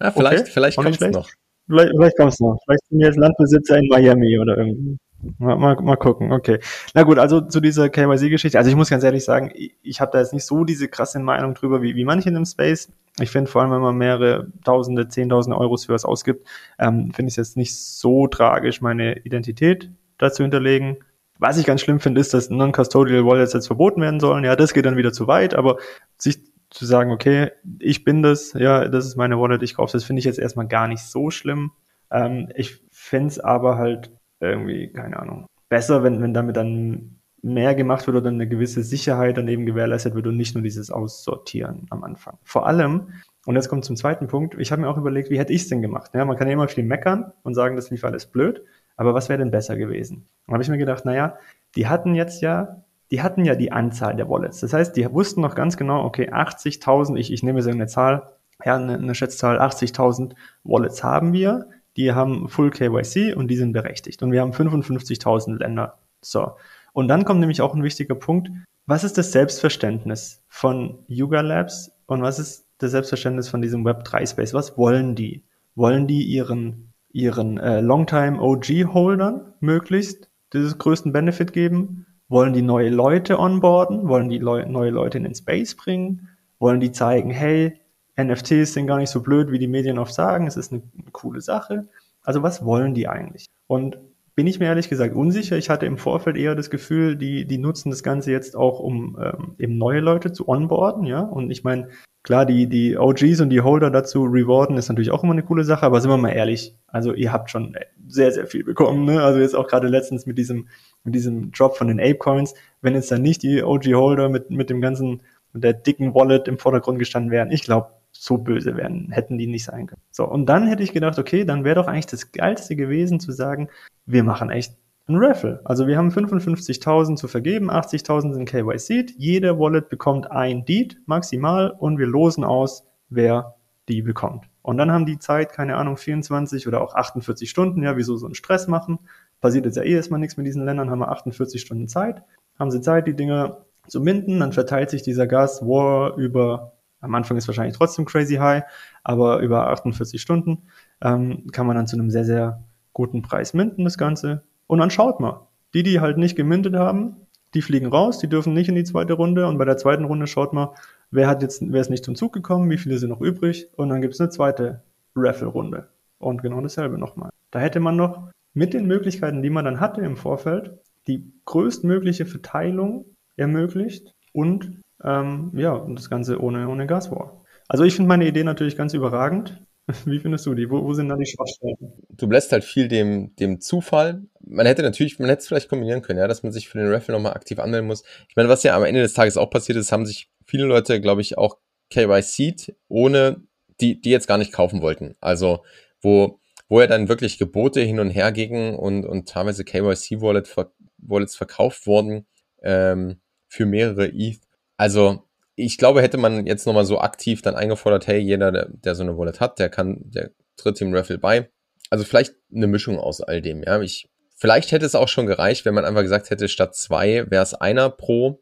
Ja, vielleicht, okay, vielleicht kommt es noch. Vielleicht, vielleicht kommt es noch. Vielleicht sind jetzt Landbesitzer in Miami oder irgendwie. Mal, mal, mal gucken, okay. Na gut, also zu dieser KYC-Geschichte. Also ich muss ganz ehrlich sagen, ich, ich habe da jetzt nicht so diese krasse Meinung drüber, wie, wie manche in dem Space. Ich finde vor allem, wenn man mehrere Tausende, Zehntausende Euros für was ausgibt, ähm, finde ich es jetzt nicht so tragisch, meine Identität dazu hinterlegen. Was ich ganz schlimm finde, ist, dass Non-Custodial Wallets jetzt verboten werden sollen. Ja, das geht dann wieder zu weit, aber sich zu sagen, okay, ich bin das, ja, das ist meine Wallet, ich kaufe das, finde ich jetzt erstmal gar nicht so schlimm. Ähm, ich fände es aber halt irgendwie, keine Ahnung, besser, wenn, wenn damit dann mehr gemacht wird oder eine gewisse Sicherheit dann eben gewährleistet wird und nicht nur dieses Aussortieren am Anfang. Vor allem, und jetzt kommt zum zweiten Punkt, ich habe mir auch überlegt, wie hätte ich es denn gemacht? Ja, man kann ja immer viel meckern und sagen, das lief alles blöd, aber was wäre denn besser gewesen? Und habe ich mir gedacht, naja, die hatten jetzt ja, die hatten ja die Anzahl der Wallets. Das heißt, die wussten noch ganz genau, okay, 80.000, ich, ich nehme so eine Zahl, ja, eine, eine Schätzzahl, 80.000 Wallets haben wir, die haben Full KYC und die sind berechtigt. Und wir haben 55.000 Länder. So. Und dann kommt nämlich auch ein wichtiger Punkt. Was ist das Selbstverständnis von Yuga Labs und was ist das Selbstverständnis von diesem Web3 Space? Was wollen die? Wollen die ihren, ihren äh, Longtime OG Holdern möglichst dieses größten Benefit geben? Wollen die neue Leute onboarden? Wollen die Leu neue Leute in den Space bringen? Wollen die zeigen, hey, NFTs sind gar nicht so blöd, wie die Medien oft sagen, es ist eine, eine coole Sache. Also was wollen die eigentlich? Und bin ich mir ehrlich gesagt unsicher. Ich hatte im Vorfeld eher das Gefühl, die, die nutzen das Ganze jetzt auch, um ähm, eben neue Leute zu onboarden, ja. Und ich meine, klar, die, die OGs und die Holder dazu rewarden ist natürlich auch immer eine coole Sache, aber sind wir mal ehrlich, also ihr habt schon sehr, sehr viel bekommen, ne? Also jetzt auch gerade letztens mit diesem, mit diesem Drop von den Ape Coins, wenn jetzt dann nicht die OG Holder mit, mit dem ganzen, mit der dicken Wallet im Vordergrund gestanden wären, ich glaube, so böse werden, hätten die nicht sein können. So, und dann hätte ich gedacht, okay, dann wäre doch eigentlich das Geilste gewesen zu sagen, wir machen echt ein Raffle. Also wir haben 55.000 zu vergeben, 80.000 sind KYC. Jede Wallet bekommt ein Deed maximal und wir losen aus, wer die bekommt. Und dann haben die Zeit, keine Ahnung, 24 oder auch 48 Stunden, ja, wieso so einen Stress machen. Passiert jetzt ja eh erstmal nichts mit diesen Ländern, haben wir 48 Stunden Zeit. Haben sie Zeit, die Dinge zu minden, dann verteilt sich dieser Gas War über am Anfang ist wahrscheinlich trotzdem crazy high, aber über 48 Stunden ähm, kann man dann zu einem sehr, sehr guten Preis minden, das Ganze. Und dann schaut mal. Die, die halt nicht gemintet haben, die fliegen raus, die dürfen nicht in die zweite Runde. Und bei der zweiten Runde schaut mal, wer hat jetzt, wer ist nicht zum Zug gekommen, wie viele sind noch übrig. Und dann gibt es eine zweite Raffle-Runde. Und genau dasselbe nochmal. Da hätte man noch mit den Möglichkeiten, die man dann hatte im Vorfeld, die größtmögliche Verteilung ermöglicht und ähm, ja, und das Ganze ohne, ohne Gaswar. Also ich finde meine Idee natürlich ganz überragend. Wie findest du die? Wo, wo sind da die Schwachstellen? Du lässt halt viel dem, dem Zufall. Man hätte natürlich, man hätte es vielleicht kombinieren können, ja, dass man sich für den Raffle nochmal aktiv anmelden muss. Ich meine, was ja am Ende des Tages auch passiert ist, haben sich viele Leute, glaube ich, auch KYC ohne, die, die jetzt gar nicht kaufen wollten. Also, wo, wo ja dann wirklich Gebote hin und her gingen und, und teilweise KYC-Wallets Wallets verkauft wurden ähm, für mehrere ETH also ich glaube, hätte man jetzt nochmal so aktiv dann eingefordert, hey, jeder, der, der so eine Wallet hat, der kann, der tritt dem Raffle bei. Also vielleicht eine Mischung aus all dem, ja. Ich, vielleicht hätte es auch schon gereicht, wenn man einfach gesagt hätte, statt zwei wäre es einer pro,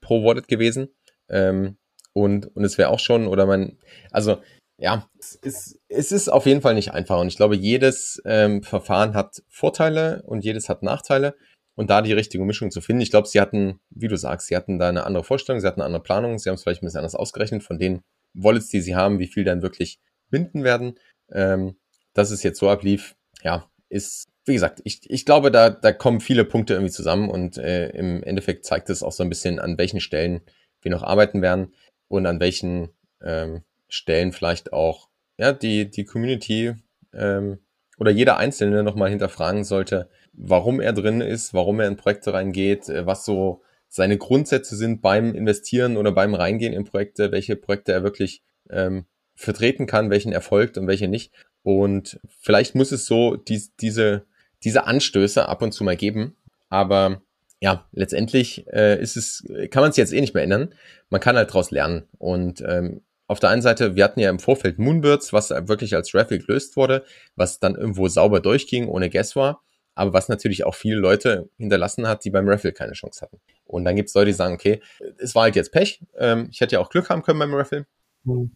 pro Wallet gewesen. Ähm, und, und es wäre auch schon, oder man, also ja, es ist, es ist auf jeden Fall nicht einfach. Und ich glaube, jedes ähm, Verfahren hat Vorteile und jedes hat Nachteile und da die richtige Mischung zu finden. Ich glaube, sie hatten, wie du sagst, sie hatten da eine andere Vorstellung, sie hatten eine andere Planung, sie haben es vielleicht ein bisschen anders ausgerechnet von den Wallets, die sie haben, wie viel dann wirklich binden werden. Ähm, dass es jetzt so ablief, ja, ist, wie gesagt, ich, ich glaube, da, da kommen viele Punkte irgendwie zusammen und äh, im Endeffekt zeigt es auch so ein bisschen, an welchen Stellen wir noch arbeiten werden und an welchen ähm, Stellen vielleicht auch ja, die, die Community ähm, oder jeder Einzelne nochmal hinterfragen sollte, warum er drin ist, warum er in Projekte reingeht, äh, was so seine Grundsätze sind beim Investieren oder beim Reingehen in Projekte, welche Projekte er wirklich ähm, vertreten kann, welchen erfolgt und welche nicht. Und vielleicht muss es so dies, diese, diese Anstöße ab und zu mal geben. Aber ja, letztendlich äh, ist es, kann man es jetzt eh nicht mehr ändern. Man kann halt daraus lernen. Und ähm, auf der einen Seite, wir hatten ja im Vorfeld Moonbirds, was wirklich als Raffle gelöst wurde, was dann irgendwo sauber durchging, ohne Guess war, aber was natürlich auch viele Leute hinterlassen hat, die beim Raffle keine Chance hatten. Und dann gibt es Leute, die sagen, okay, es war halt jetzt Pech, ähm, ich hätte ja auch Glück haben können beim Raffle. Hm.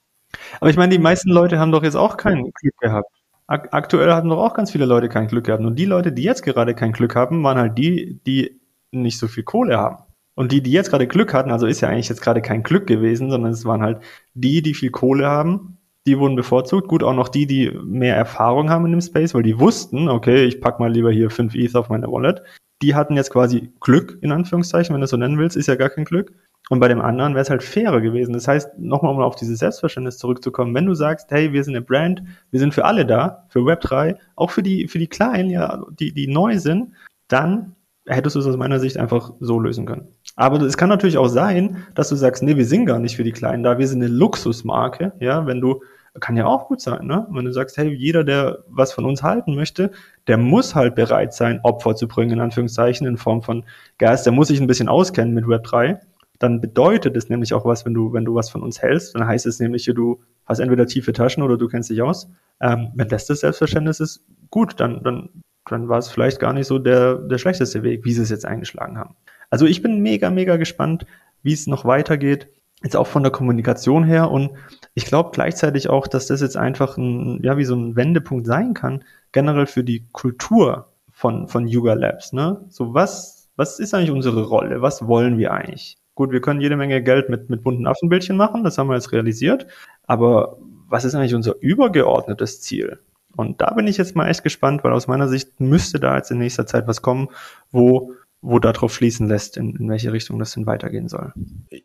Aber ich meine, die meisten Leute haben doch jetzt auch kein Glück gehabt. Aktuell hatten doch auch ganz viele Leute kein Glück gehabt. Und die Leute, die jetzt gerade kein Glück haben, waren halt die, die nicht so viel Kohle haben. Und die, die jetzt gerade Glück hatten, also ist ja eigentlich jetzt gerade kein Glück gewesen, sondern es waren halt die, die viel Kohle haben, die wurden bevorzugt. Gut, auch noch die, die mehr Erfahrung haben in dem Space, weil die wussten, okay, ich pack mal lieber hier fünf ETH auf meine Wallet. die hatten jetzt quasi Glück, in Anführungszeichen, wenn du es so nennen willst, ist ja gar kein Glück. Und bei dem anderen wäre es halt fairer gewesen. Das heißt, nochmal um auf dieses Selbstverständnis zurückzukommen, wenn du sagst, hey, wir sind eine Brand, wir sind für alle da, für Web3, auch für die, für die Kleinen, ja, die, die neu sind, dann hättest du es aus meiner Sicht einfach so lösen können. Aber es kann natürlich auch sein, dass du sagst, nee, wir sind gar nicht für die Kleinen da, wir sind eine Luxusmarke, ja, wenn du, kann ja auch gut sein, ne? Wenn du sagst, hey, jeder, der was von uns halten möchte, der muss halt bereit sein, Opfer zu bringen, in Anführungszeichen, in Form von Gas, der muss sich ein bisschen auskennen mit Web 3. Dann bedeutet es nämlich auch was, wenn du, wenn du was von uns hältst, dann heißt es nämlich, du hast entweder tiefe Taschen oder du kennst dich aus. Ähm, wenn das das Selbstverständnis ist, gut, dann, dann, dann war es vielleicht gar nicht so der, der schlechteste Weg, wie sie es jetzt eingeschlagen haben. Also ich bin mega, mega gespannt, wie es noch weitergeht. Jetzt auch von der Kommunikation her und ich glaube gleichzeitig auch, dass das jetzt einfach ein, ja, wie so ein Wendepunkt sein kann, generell für die Kultur von, von Yuga Labs, ne? So was, was ist eigentlich unsere Rolle? Was wollen wir eigentlich? Gut, wir können jede Menge Geld mit, mit bunten Affenbildchen machen, das haben wir jetzt realisiert. Aber was ist eigentlich unser übergeordnetes Ziel? Und da bin ich jetzt mal echt gespannt, weil aus meiner Sicht müsste da jetzt in nächster Zeit was kommen, wo wo darauf schließen lässt, in, in welche Richtung das denn weitergehen soll.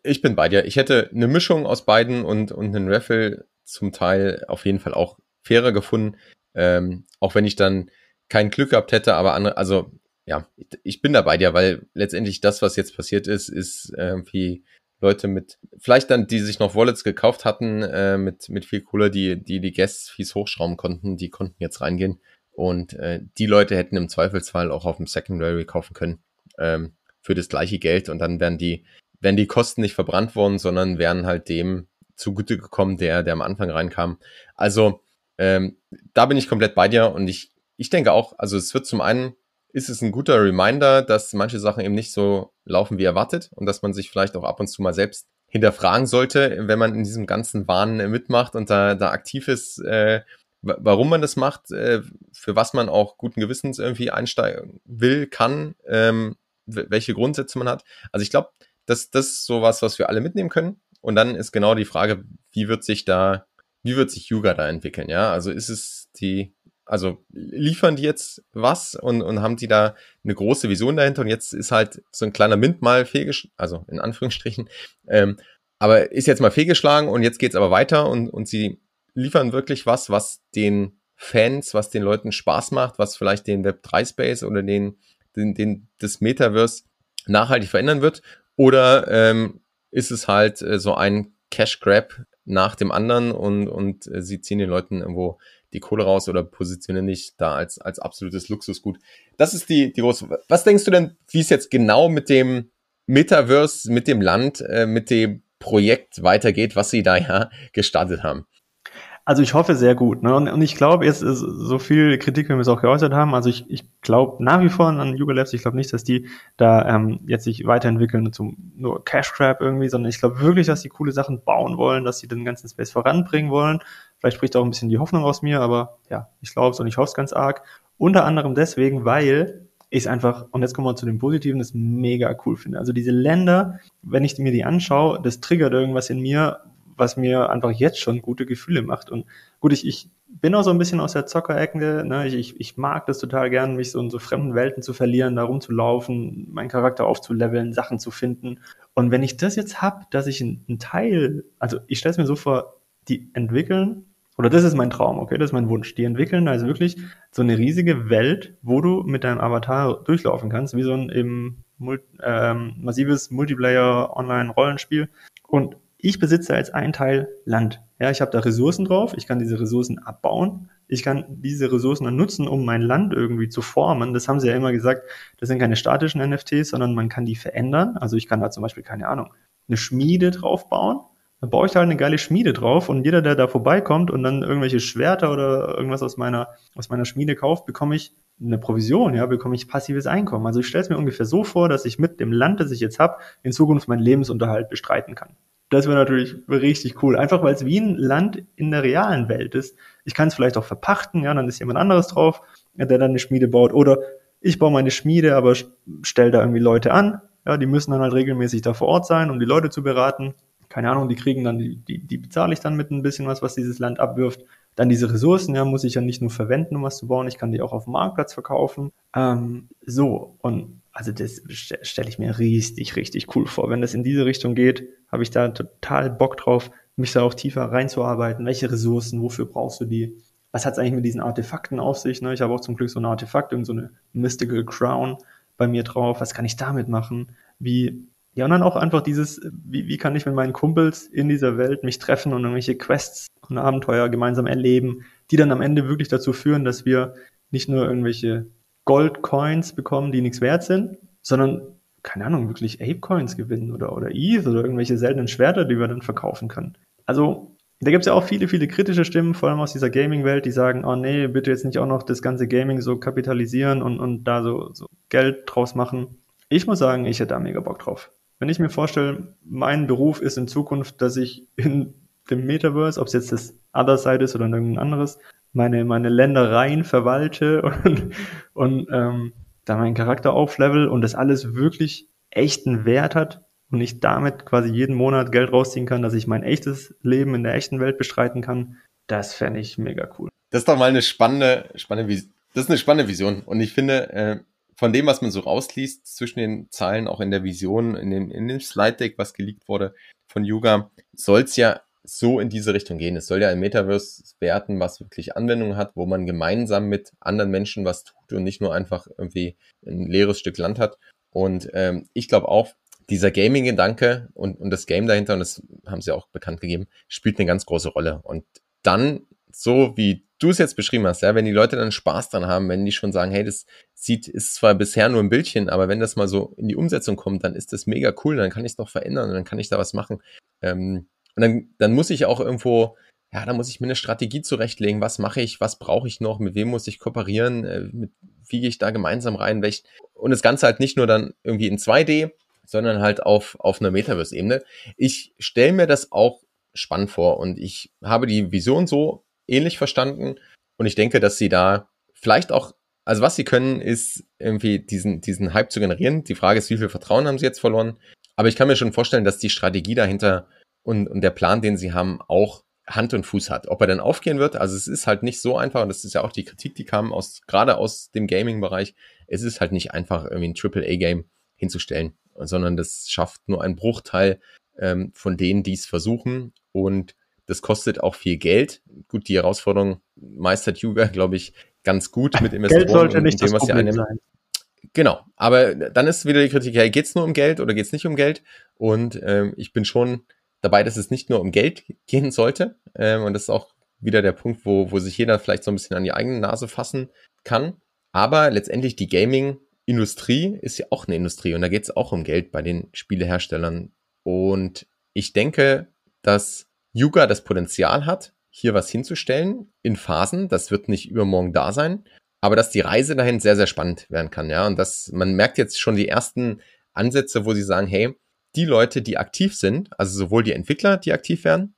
Ich bin bei dir. Ich hätte eine Mischung aus beiden und, und einen Raffle zum Teil auf jeden Fall auch fairer gefunden. Ähm, auch wenn ich dann kein Glück gehabt hätte, aber andere, also ja, ich bin da bei dir, weil letztendlich das, was jetzt passiert ist, ist irgendwie Leute mit, vielleicht dann, die sich noch Wallets gekauft hatten, äh, mit, mit viel Cooler, die, die die Guests fies hochschrauben konnten, die konnten jetzt reingehen. Und äh, die Leute hätten im Zweifelsfall auch auf dem Secondary kaufen können ähm, für das gleiche Geld und dann werden die, werden die Kosten nicht verbrannt worden, sondern wären halt dem zugute gekommen, der, der am Anfang reinkam. Also ähm, da bin ich komplett bei dir und ich, ich denke auch, also es wird zum einen, ist es ein guter Reminder, dass manche Sachen eben nicht so laufen wie erwartet und dass man sich vielleicht auch ab und zu mal selbst hinterfragen sollte, wenn man in diesem ganzen Wahn mitmacht und da, da aktiv ist, äh, warum man das macht, äh, für was man auch guten Gewissens irgendwie einsteigen will, kann, ähm, welche Grundsätze man hat. Also ich glaube, das, das ist sowas, was wir alle mitnehmen können. Und dann ist genau die Frage, wie wird sich da, wie wird sich Yuga da entwickeln? Ja, also ist es die, also liefern die jetzt was und, und haben die da eine große Vision dahinter und jetzt ist halt so ein kleiner Mint mal fehlgeschlagen, also in Anführungsstrichen, ähm, aber ist jetzt mal fehlgeschlagen und jetzt geht's aber weiter und, und sie liefern wirklich was, was den Fans, was den Leuten Spaß macht, was vielleicht den Web3 Space oder den, den, den das Metaverse nachhaltig verändern wird? Oder ähm, ist es halt äh, so ein Cash Grab nach dem anderen und, und äh, sie ziehen den Leuten irgendwo die Kohle raus oder positionieren dich da als, als absolutes Luxusgut. Das ist die, die große. Was denkst du denn, wie es jetzt genau mit dem Metaverse, mit dem Land, äh, mit dem Projekt weitergeht, was sie da ja gestartet haben? Also ich hoffe sehr gut. Ne? Und, und ich glaube, jetzt ist so viel Kritik, wie wir es auch geäußert haben, also ich, ich glaube nach wie vor an Yuga Labs, ich glaube nicht, dass die da ähm, jetzt sich weiterentwickeln zum nur Cash Grab irgendwie, sondern ich glaube wirklich, dass die coole Sachen bauen wollen, dass sie den ganzen Space voranbringen wollen. Vielleicht spricht auch ein bisschen die Hoffnung aus mir, aber ja, ich glaube es und ich hoffe es ganz arg. Unter anderem deswegen, weil ich einfach, und jetzt kommen wir zu dem Positiven, das mega cool finde. Also diese Länder, wenn ich mir die anschaue, das triggert irgendwas in mir, was mir einfach jetzt schon gute Gefühle macht. Und gut, ich, ich bin auch so ein bisschen aus der Zockerecke, ne? ich, ich, ich mag das total gern, mich so in so fremden Welten zu verlieren, da rumzulaufen, meinen Charakter aufzuleveln, Sachen zu finden. Und wenn ich das jetzt hab, dass ich einen Teil, also ich stelle es mir so vor, die entwickeln, oder das ist mein Traum, okay, das ist mein Wunsch. Die entwickeln also wirklich so eine riesige Welt, wo du mit deinem Avatar durchlaufen kannst, wie so ein eben ähm, massives Multiplayer-Online-Rollenspiel. Und ich besitze als ein Teil Land. Ja, ich habe da Ressourcen drauf, ich kann diese Ressourcen abbauen, ich kann diese Ressourcen dann nutzen, um mein Land irgendwie zu formen. Das haben sie ja immer gesagt, das sind keine statischen NFTs, sondern man kann die verändern. Also ich kann da zum Beispiel, keine Ahnung, eine Schmiede drauf bauen. Dann baue ich da halt eine geile Schmiede drauf und jeder, der da vorbeikommt und dann irgendwelche Schwerter oder irgendwas aus meiner, aus meiner Schmiede kauft, bekomme ich eine Provision, ja, bekomme ich passives Einkommen. Also ich stelle es mir ungefähr so vor, dass ich mit dem Land, das ich jetzt habe, in Zukunft meinen Lebensunterhalt bestreiten kann. Das wäre natürlich richtig cool. Einfach weil es wie ein Land in der realen Welt ist. Ich kann es vielleicht auch verpachten, ja, dann ist jemand anderes drauf, der dann eine Schmiede baut. Oder ich baue meine Schmiede, aber stelle da irgendwie Leute an. Ja, die müssen dann halt regelmäßig da vor Ort sein, um die Leute zu beraten. Keine Ahnung, die kriegen dann, die, die, die bezahle ich dann mit ein bisschen was, was dieses Land abwirft. Dann diese Ressourcen, ja, muss ich ja nicht nur verwenden, um was zu bauen, ich kann die auch auf dem Marktplatz verkaufen. Ähm, so, und also das stelle ich mir richtig, richtig cool vor. Wenn das in diese Richtung geht, habe ich da total Bock drauf, mich da auch tiefer reinzuarbeiten. Welche Ressourcen, wofür brauchst du die? Was hat es eigentlich mit diesen Artefakten auf sich? Ne? Ich habe auch zum Glück so ein Artefakt, so eine Mystical Crown bei mir drauf. Was kann ich damit machen? Wie, ja, und dann auch einfach dieses, wie, wie kann ich mit meinen Kumpels in dieser Welt mich treffen und irgendwelche Quests und Abenteuer gemeinsam erleben, die dann am Ende wirklich dazu führen, dass wir nicht nur irgendwelche Goldcoins bekommen, die nichts wert sind, sondern, keine Ahnung, wirklich Ape-Coins gewinnen oder, oder ETH oder irgendwelche seltenen Schwerter, die wir dann verkaufen können. Also, da gibt es ja auch viele, viele kritische Stimmen, vor allem aus dieser Gaming-Welt, die sagen, oh nee, bitte jetzt nicht auch noch das ganze Gaming so kapitalisieren und, und da so, so Geld draus machen. Ich muss sagen, ich hätte da mega Bock drauf. Wenn ich mir vorstelle, mein Beruf ist in Zukunft, dass ich in dem Metaverse, ob es jetzt das Other Side ist oder irgendein anderes, meine, meine Ländereien verwalte und, und ähm, da meinen Charakter auflevel und das alles wirklich echten Wert hat und ich damit quasi jeden Monat Geld rausziehen kann, dass ich mein echtes Leben in der echten Welt bestreiten kann, das fände ich mega cool. Das ist doch mal eine spannende, spannende Vision. Das ist eine spannende Vision. Und ich finde, äh, von dem, was man so rausliest, zwischen den Zeilen, auch in der Vision, in dem, in dem Slide-Deck, was geleakt wurde von Yuga, soll es ja so in diese Richtung gehen. Es soll ja ein Metaverse werten, was wirklich Anwendung hat, wo man gemeinsam mit anderen Menschen was tut und nicht nur einfach irgendwie ein leeres Stück Land hat. Und ähm, ich glaube auch, dieser Gaming-Gedanke und, und das Game dahinter, und das haben sie auch bekannt gegeben, spielt eine ganz große Rolle. Und dann, so wie du es jetzt beschrieben hast, ja, wenn die Leute dann Spaß dran haben, wenn die schon sagen, hey, das sieht, ist zwar bisher nur ein Bildchen, aber wenn das mal so in die Umsetzung kommt, dann ist das mega cool, dann kann ich es noch verändern dann kann ich da was machen. Ähm, und dann, dann muss ich auch irgendwo, ja, da muss ich mir eine Strategie zurechtlegen. Was mache ich? Was brauche ich noch? Mit wem muss ich kooperieren? Äh, mit, wie gehe ich da gemeinsam rein? Welch, und das Ganze halt nicht nur dann irgendwie in 2D, sondern halt auf, auf einer Metaverse-Ebene. Ich stelle mir das auch spannend vor und ich habe die Vision so ähnlich verstanden und ich denke, dass sie da vielleicht auch, also was sie können, ist irgendwie diesen, diesen Hype zu generieren. Die Frage ist, wie viel Vertrauen haben sie jetzt verloren? Aber ich kann mir schon vorstellen, dass die Strategie dahinter und, und der Plan, den sie haben, auch Hand und Fuß hat. Ob er dann aufgehen wird, also es ist halt nicht so einfach, und das ist ja auch die Kritik, die kam aus, gerade aus dem Gaming-Bereich, es ist halt nicht einfach, irgendwie ein AAA-Game hinzustellen, sondern das schafft nur einen Bruchteil ähm, von denen, die es versuchen. Und das kostet auch viel Geld. Gut, die Herausforderung meistert Yuga, glaube ich, ganz gut mit Investoren Geld sollte nicht dem, was sie einnehmen. Sein. Genau, aber dann ist wieder die Kritik, hey, geht's nur um Geld oder geht's nicht um Geld? Und ähm, ich bin schon dabei, dass es nicht nur um Geld gehen sollte. Ähm, und das ist auch wieder der Punkt, wo, wo sich jeder vielleicht so ein bisschen an die eigene Nase fassen kann. Aber letztendlich die Gaming-Industrie ist ja auch eine Industrie und da geht es auch um Geld bei den Spieleherstellern. Und ich denke, dass Yuga das Potenzial hat, hier was hinzustellen in Phasen. Das wird nicht übermorgen da sein. Aber dass die Reise dahin sehr, sehr spannend werden kann, ja. Und dass man merkt jetzt schon die ersten Ansätze, wo sie sagen, hey, die Leute, die aktiv sind, also sowohl die Entwickler, die aktiv werden,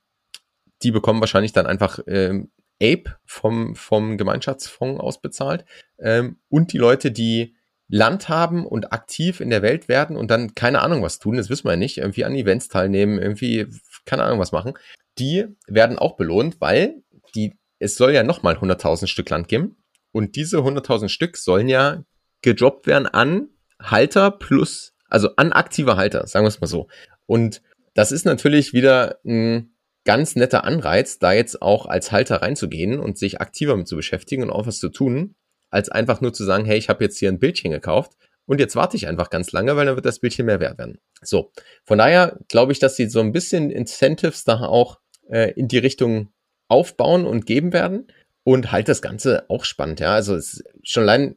die bekommen wahrscheinlich dann einfach ähm, Ape vom, vom Gemeinschaftsfonds ausbezahlt ähm, und die Leute, die Land haben und aktiv in der Welt werden und dann keine Ahnung was tun, das wissen wir ja nicht, irgendwie an Events teilnehmen, irgendwie keine Ahnung was machen, die werden auch belohnt, weil die, es soll ja nochmal 100.000 Stück Land geben und diese 100.000 Stück sollen ja gedroppt werden an Halter plus also an aktiver Halter, sagen wir es mal so. Und das ist natürlich wieder ein ganz netter Anreiz, da jetzt auch als Halter reinzugehen und sich aktiver mit zu beschäftigen und auch was zu tun, als einfach nur zu sagen, hey, ich habe jetzt hier ein Bildchen gekauft und jetzt warte ich einfach ganz lange, weil dann wird das Bildchen mehr wert werden. So, von daher glaube ich, dass sie so ein bisschen Incentives da auch äh, in die Richtung aufbauen und geben werden und halt das Ganze auch spannend. Ja, also es schon allein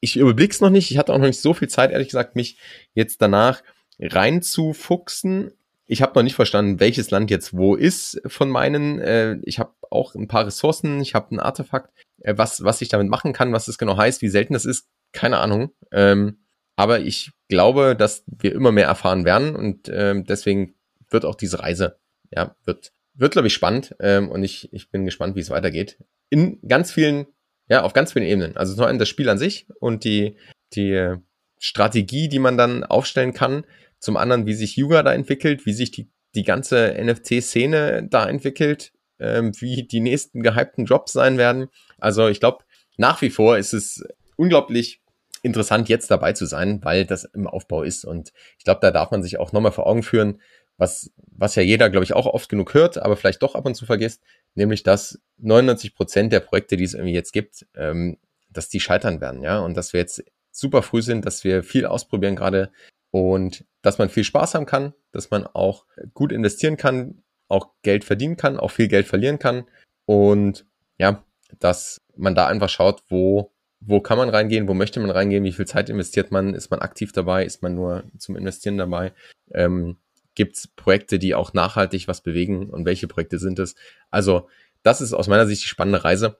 ich überblick's noch nicht. Ich hatte auch noch nicht so viel Zeit, ehrlich gesagt, mich jetzt danach reinzufuchsen. Ich habe noch nicht verstanden, welches Land jetzt wo ist von meinen. Äh, ich habe auch ein paar Ressourcen, ich habe ein Artefakt. Äh, was, was ich damit machen kann, was das genau heißt, wie selten das ist, keine Ahnung. Ähm, aber ich glaube, dass wir immer mehr erfahren werden und ähm, deswegen wird auch diese Reise, ja, wird, wird glaube ich spannend ähm, und ich, ich bin gespannt, wie es weitergeht. In ganz vielen ja, auf ganz vielen Ebenen. Also zum einen das Spiel an sich und die, die Strategie, die man dann aufstellen kann. Zum anderen, wie sich Yuga da entwickelt, wie sich die, die ganze NFT-Szene da entwickelt. ähm, wie die nächsten gehypten Jobs sein werden. Also ich glaube, nach wie vor ist es unglaublich interessant, jetzt dabei zu sein, weil das im Aufbau ist. Und ich glaube, da darf man sich auch nochmal vor Augen führen, was, was ja jeder, glaube ich, auch oft genug hört, aber vielleicht doch ab und zu vergisst, nämlich dass 99 Prozent der Projekte, die es irgendwie jetzt gibt, ähm, dass die scheitern werden, ja, und dass wir jetzt super früh sind, dass wir viel ausprobieren gerade und dass man viel Spaß haben kann, dass man auch gut investieren kann, auch Geld verdienen kann, auch viel Geld verlieren kann und ja, dass man da einfach schaut, wo wo kann man reingehen, wo möchte man reingehen, wie viel Zeit investiert man, ist man aktiv dabei, ist man nur zum Investieren dabei, ähm, gibt es Projekte, die auch nachhaltig was bewegen und welche Projekte sind es? Also das ist aus meiner Sicht die spannende Reise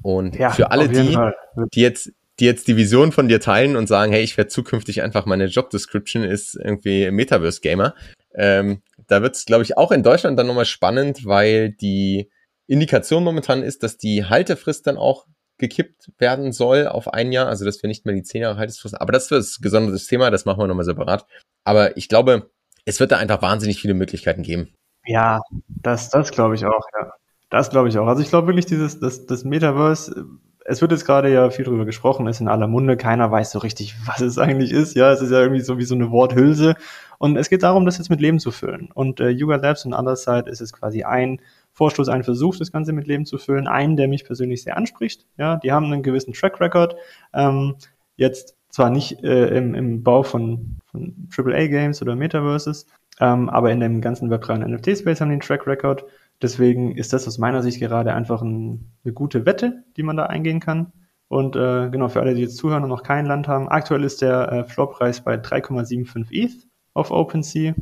und ja, für alle die, die jetzt die jetzt die Vision von dir teilen und sagen, hey, ich werde zukünftig einfach meine Job Description ist irgendwie Metaverse Gamer. Ähm, da wird es, glaube ich, auch in Deutschland dann nochmal spannend, weil die Indikation momentan ist, dass die Haltefrist dann auch gekippt werden soll auf ein Jahr, also dass wir nicht mehr die zehn Jahre Haltefrist, aber das ist ein gesondertes Thema, das machen wir nochmal separat. Aber ich glaube, es wird da einfach wahnsinnig viele Möglichkeiten geben. Ja, das, das glaube ich auch, ja. Das glaube ich auch. Also ich glaube wirklich, dieses, das, das Metaverse, es wird jetzt gerade ja viel drüber gesprochen, ist in aller Munde, keiner weiß so richtig, was es eigentlich ist. Ja, es ist ja irgendwie so wie so eine Worthülse. Und es geht darum, das jetzt mit Leben zu füllen. Und äh, Yuga Labs und Underside ist es quasi ein Vorstoß, ein Versuch, das Ganze mit Leben zu füllen. Einen, der mich persönlich sehr anspricht. Ja, die haben einen gewissen Track Record. Ähm, jetzt zwar nicht äh, im, im Bau von, von AAA-Games oder Metaverses, ähm, aber in dem ganzen Web3 und NFT-Space haben die einen Track Record. Deswegen ist das aus meiner Sicht gerade einfach ein, eine gute Wette, die man da eingehen kann. Und äh, genau, für alle, die jetzt zuhören und noch kein Land haben, aktuell ist der äh, Floorpreis bei 3,75 ETH auf OpenSea.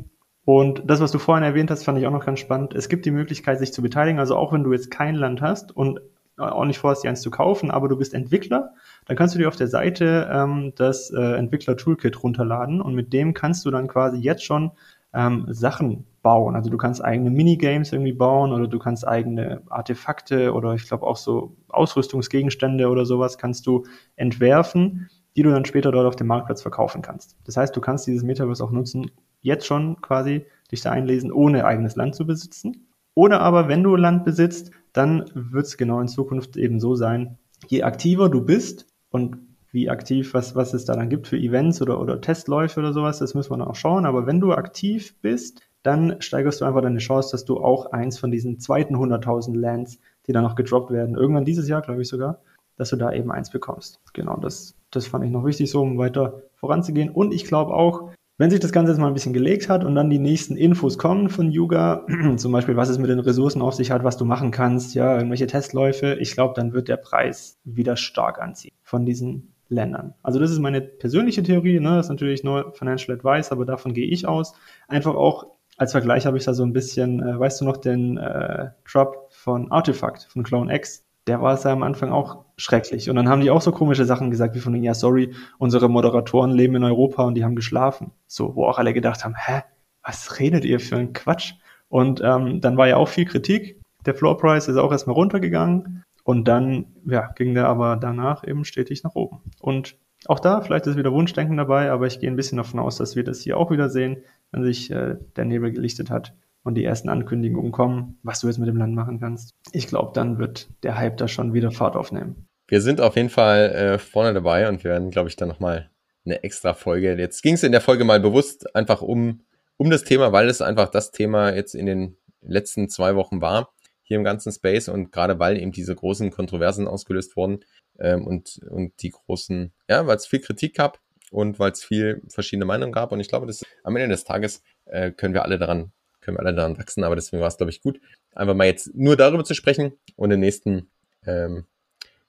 Und das, was du vorhin erwähnt hast, fand ich auch noch ganz spannend. Es gibt die Möglichkeit, sich zu beteiligen. Also auch wenn du jetzt kein Land hast und auch nicht vorhast, dir eins zu kaufen, aber du bist Entwickler, dann kannst du dir auf der Seite ähm, das äh, Entwickler-Toolkit runterladen und mit dem kannst du dann quasi jetzt schon ähm, Sachen bauen. Also du kannst eigene Minigames irgendwie bauen oder du kannst eigene Artefakte oder ich glaube auch so Ausrüstungsgegenstände oder sowas kannst du entwerfen, die du dann später dort auf dem Marktplatz verkaufen kannst. Das heißt, du kannst dieses Metaverse auch nutzen, jetzt schon quasi dich da einlesen, ohne eigenes Land zu besitzen. Oder aber, wenn du Land besitzt, dann wird es genau in Zukunft eben so sein, je aktiver du bist und wie aktiv, was, was es da dann gibt für Events oder, oder Testläufe oder sowas, das müssen wir dann auch schauen. Aber wenn du aktiv bist, dann steigerst du einfach deine Chance, dass du auch eins von diesen zweiten 100.000 Lands, die dann noch gedroppt werden, irgendwann dieses Jahr, glaube ich sogar, dass du da eben eins bekommst. Genau, das, das fand ich noch wichtig, so um weiter voranzugehen. Und ich glaube auch, wenn sich das Ganze jetzt mal ein bisschen gelegt hat und dann die nächsten Infos kommen von Yuga, zum Beispiel, was es mit den Ressourcen auf sich hat, was du machen kannst, ja, irgendwelche Testläufe, ich glaube, dann wird der Preis wieder stark anziehen von diesen Ländern. Also das ist meine persönliche Theorie, ne? das ist natürlich nur Financial Advice, aber davon gehe ich aus. Einfach auch als Vergleich habe ich da so ein bisschen, äh, weißt du noch, den äh, Drop von Artifact, von Clone X, der war es ja am Anfang auch schrecklich. Und dann haben die auch so komische Sachen gesagt, wie von denen, ja, sorry, unsere Moderatoren leben in Europa und die haben geschlafen. So, wo auch alle gedacht haben, hä, was redet ihr für ein Quatsch? Und ähm, dann war ja auch viel Kritik. Der Floor Price ist auch erstmal runtergegangen. Und dann, ja, ging der aber danach eben stetig nach oben. Und auch da, vielleicht ist wieder Wunschdenken dabei, aber ich gehe ein bisschen davon aus, dass wir das hier auch wieder sehen, wenn sich äh, der Nebel gelichtet hat und die ersten Ankündigungen kommen, was du jetzt mit dem Land machen kannst. Ich glaube, dann wird der Hype da schon wieder Fahrt aufnehmen. Wir sind auf jeden Fall äh, vorne dabei und wir werden, glaube ich, dann nochmal eine extra Folge. Jetzt ging es in der Folge mal bewusst einfach um, um das Thema, weil es einfach das Thema jetzt in den letzten zwei Wochen war, hier im ganzen Space und gerade weil eben diese großen Kontroversen ausgelöst wurden ähm, und, und die großen, ja, weil es viel Kritik gab und weil es viel verschiedene Meinungen gab und ich glaube, das am Ende des Tages äh, können wir alle daran können wir alle daran wachsen, aber deswegen war es, glaube ich, gut, einfach mal jetzt nur darüber zu sprechen und im nächsten, ähm,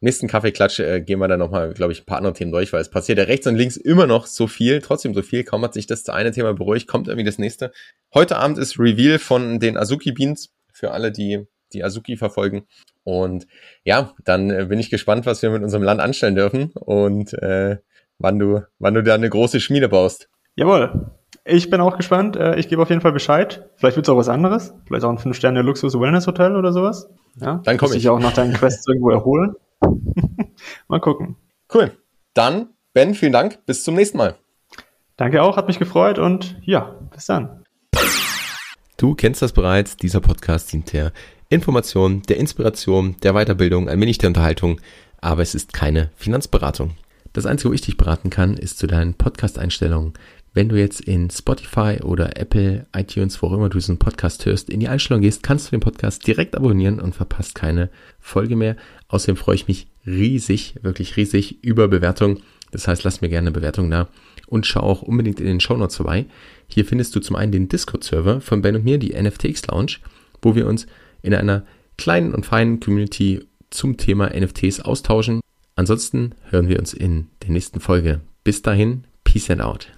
nächsten Kaffeeklatsch äh, gehen wir dann nochmal, glaube ich, ein paar andere Themen durch, weil es passiert ja rechts und links immer noch so viel, trotzdem so viel, kaum hat sich das eine Thema beruhigt, kommt irgendwie das nächste. Heute Abend ist Reveal von den Azuki Beans für alle, die die Azuki verfolgen. Und ja, dann äh, bin ich gespannt, was wir mit unserem Land anstellen dürfen und äh, wann du, wann du da eine große Schmiede baust. Jawohl. Ich bin auch gespannt. Äh, ich gebe auf jeden Fall Bescheid. Vielleicht wird es auch was anderes. Vielleicht auch ein 5-Sterne-Luxus-Wellness-Hotel oder sowas. Ja, dann komme ich. auch nach deinen Quests irgendwo erholen. Mal gucken. Cool. Dann, Ben, vielen Dank. Bis zum nächsten Mal. Danke auch, hat mich gefreut und ja, bis dann. Du kennst das bereits. Dieser Podcast dient der Information, der Inspiration, der Weiterbildung, ein wenig der Unterhaltung, aber es ist keine Finanzberatung. Das Einzige, wo ich dich beraten kann, ist zu deinen Podcast-Einstellungen. Wenn du jetzt in Spotify oder Apple, iTunes, wo auch immer du diesen Podcast hörst, in die Einstellung gehst, kannst du den Podcast direkt abonnieren und verpasst keine Folge mehr. Außerdem freue ich mich riesig, wirklich riesig über Bewertungen. Das heißt, lass mir gerne eine Bewertung da und schau auch unbedingt in den Show Notes vorbei. Hier findest du zum einen den Discord-Server von Ben und mir, die NFTX Lounge, wo wir uns in einer kleinen und feinen Community zum Thema NFTs austauschen. Ansonsten hören wir uns in der nächsten Folge. Bis dahin, Peace and out.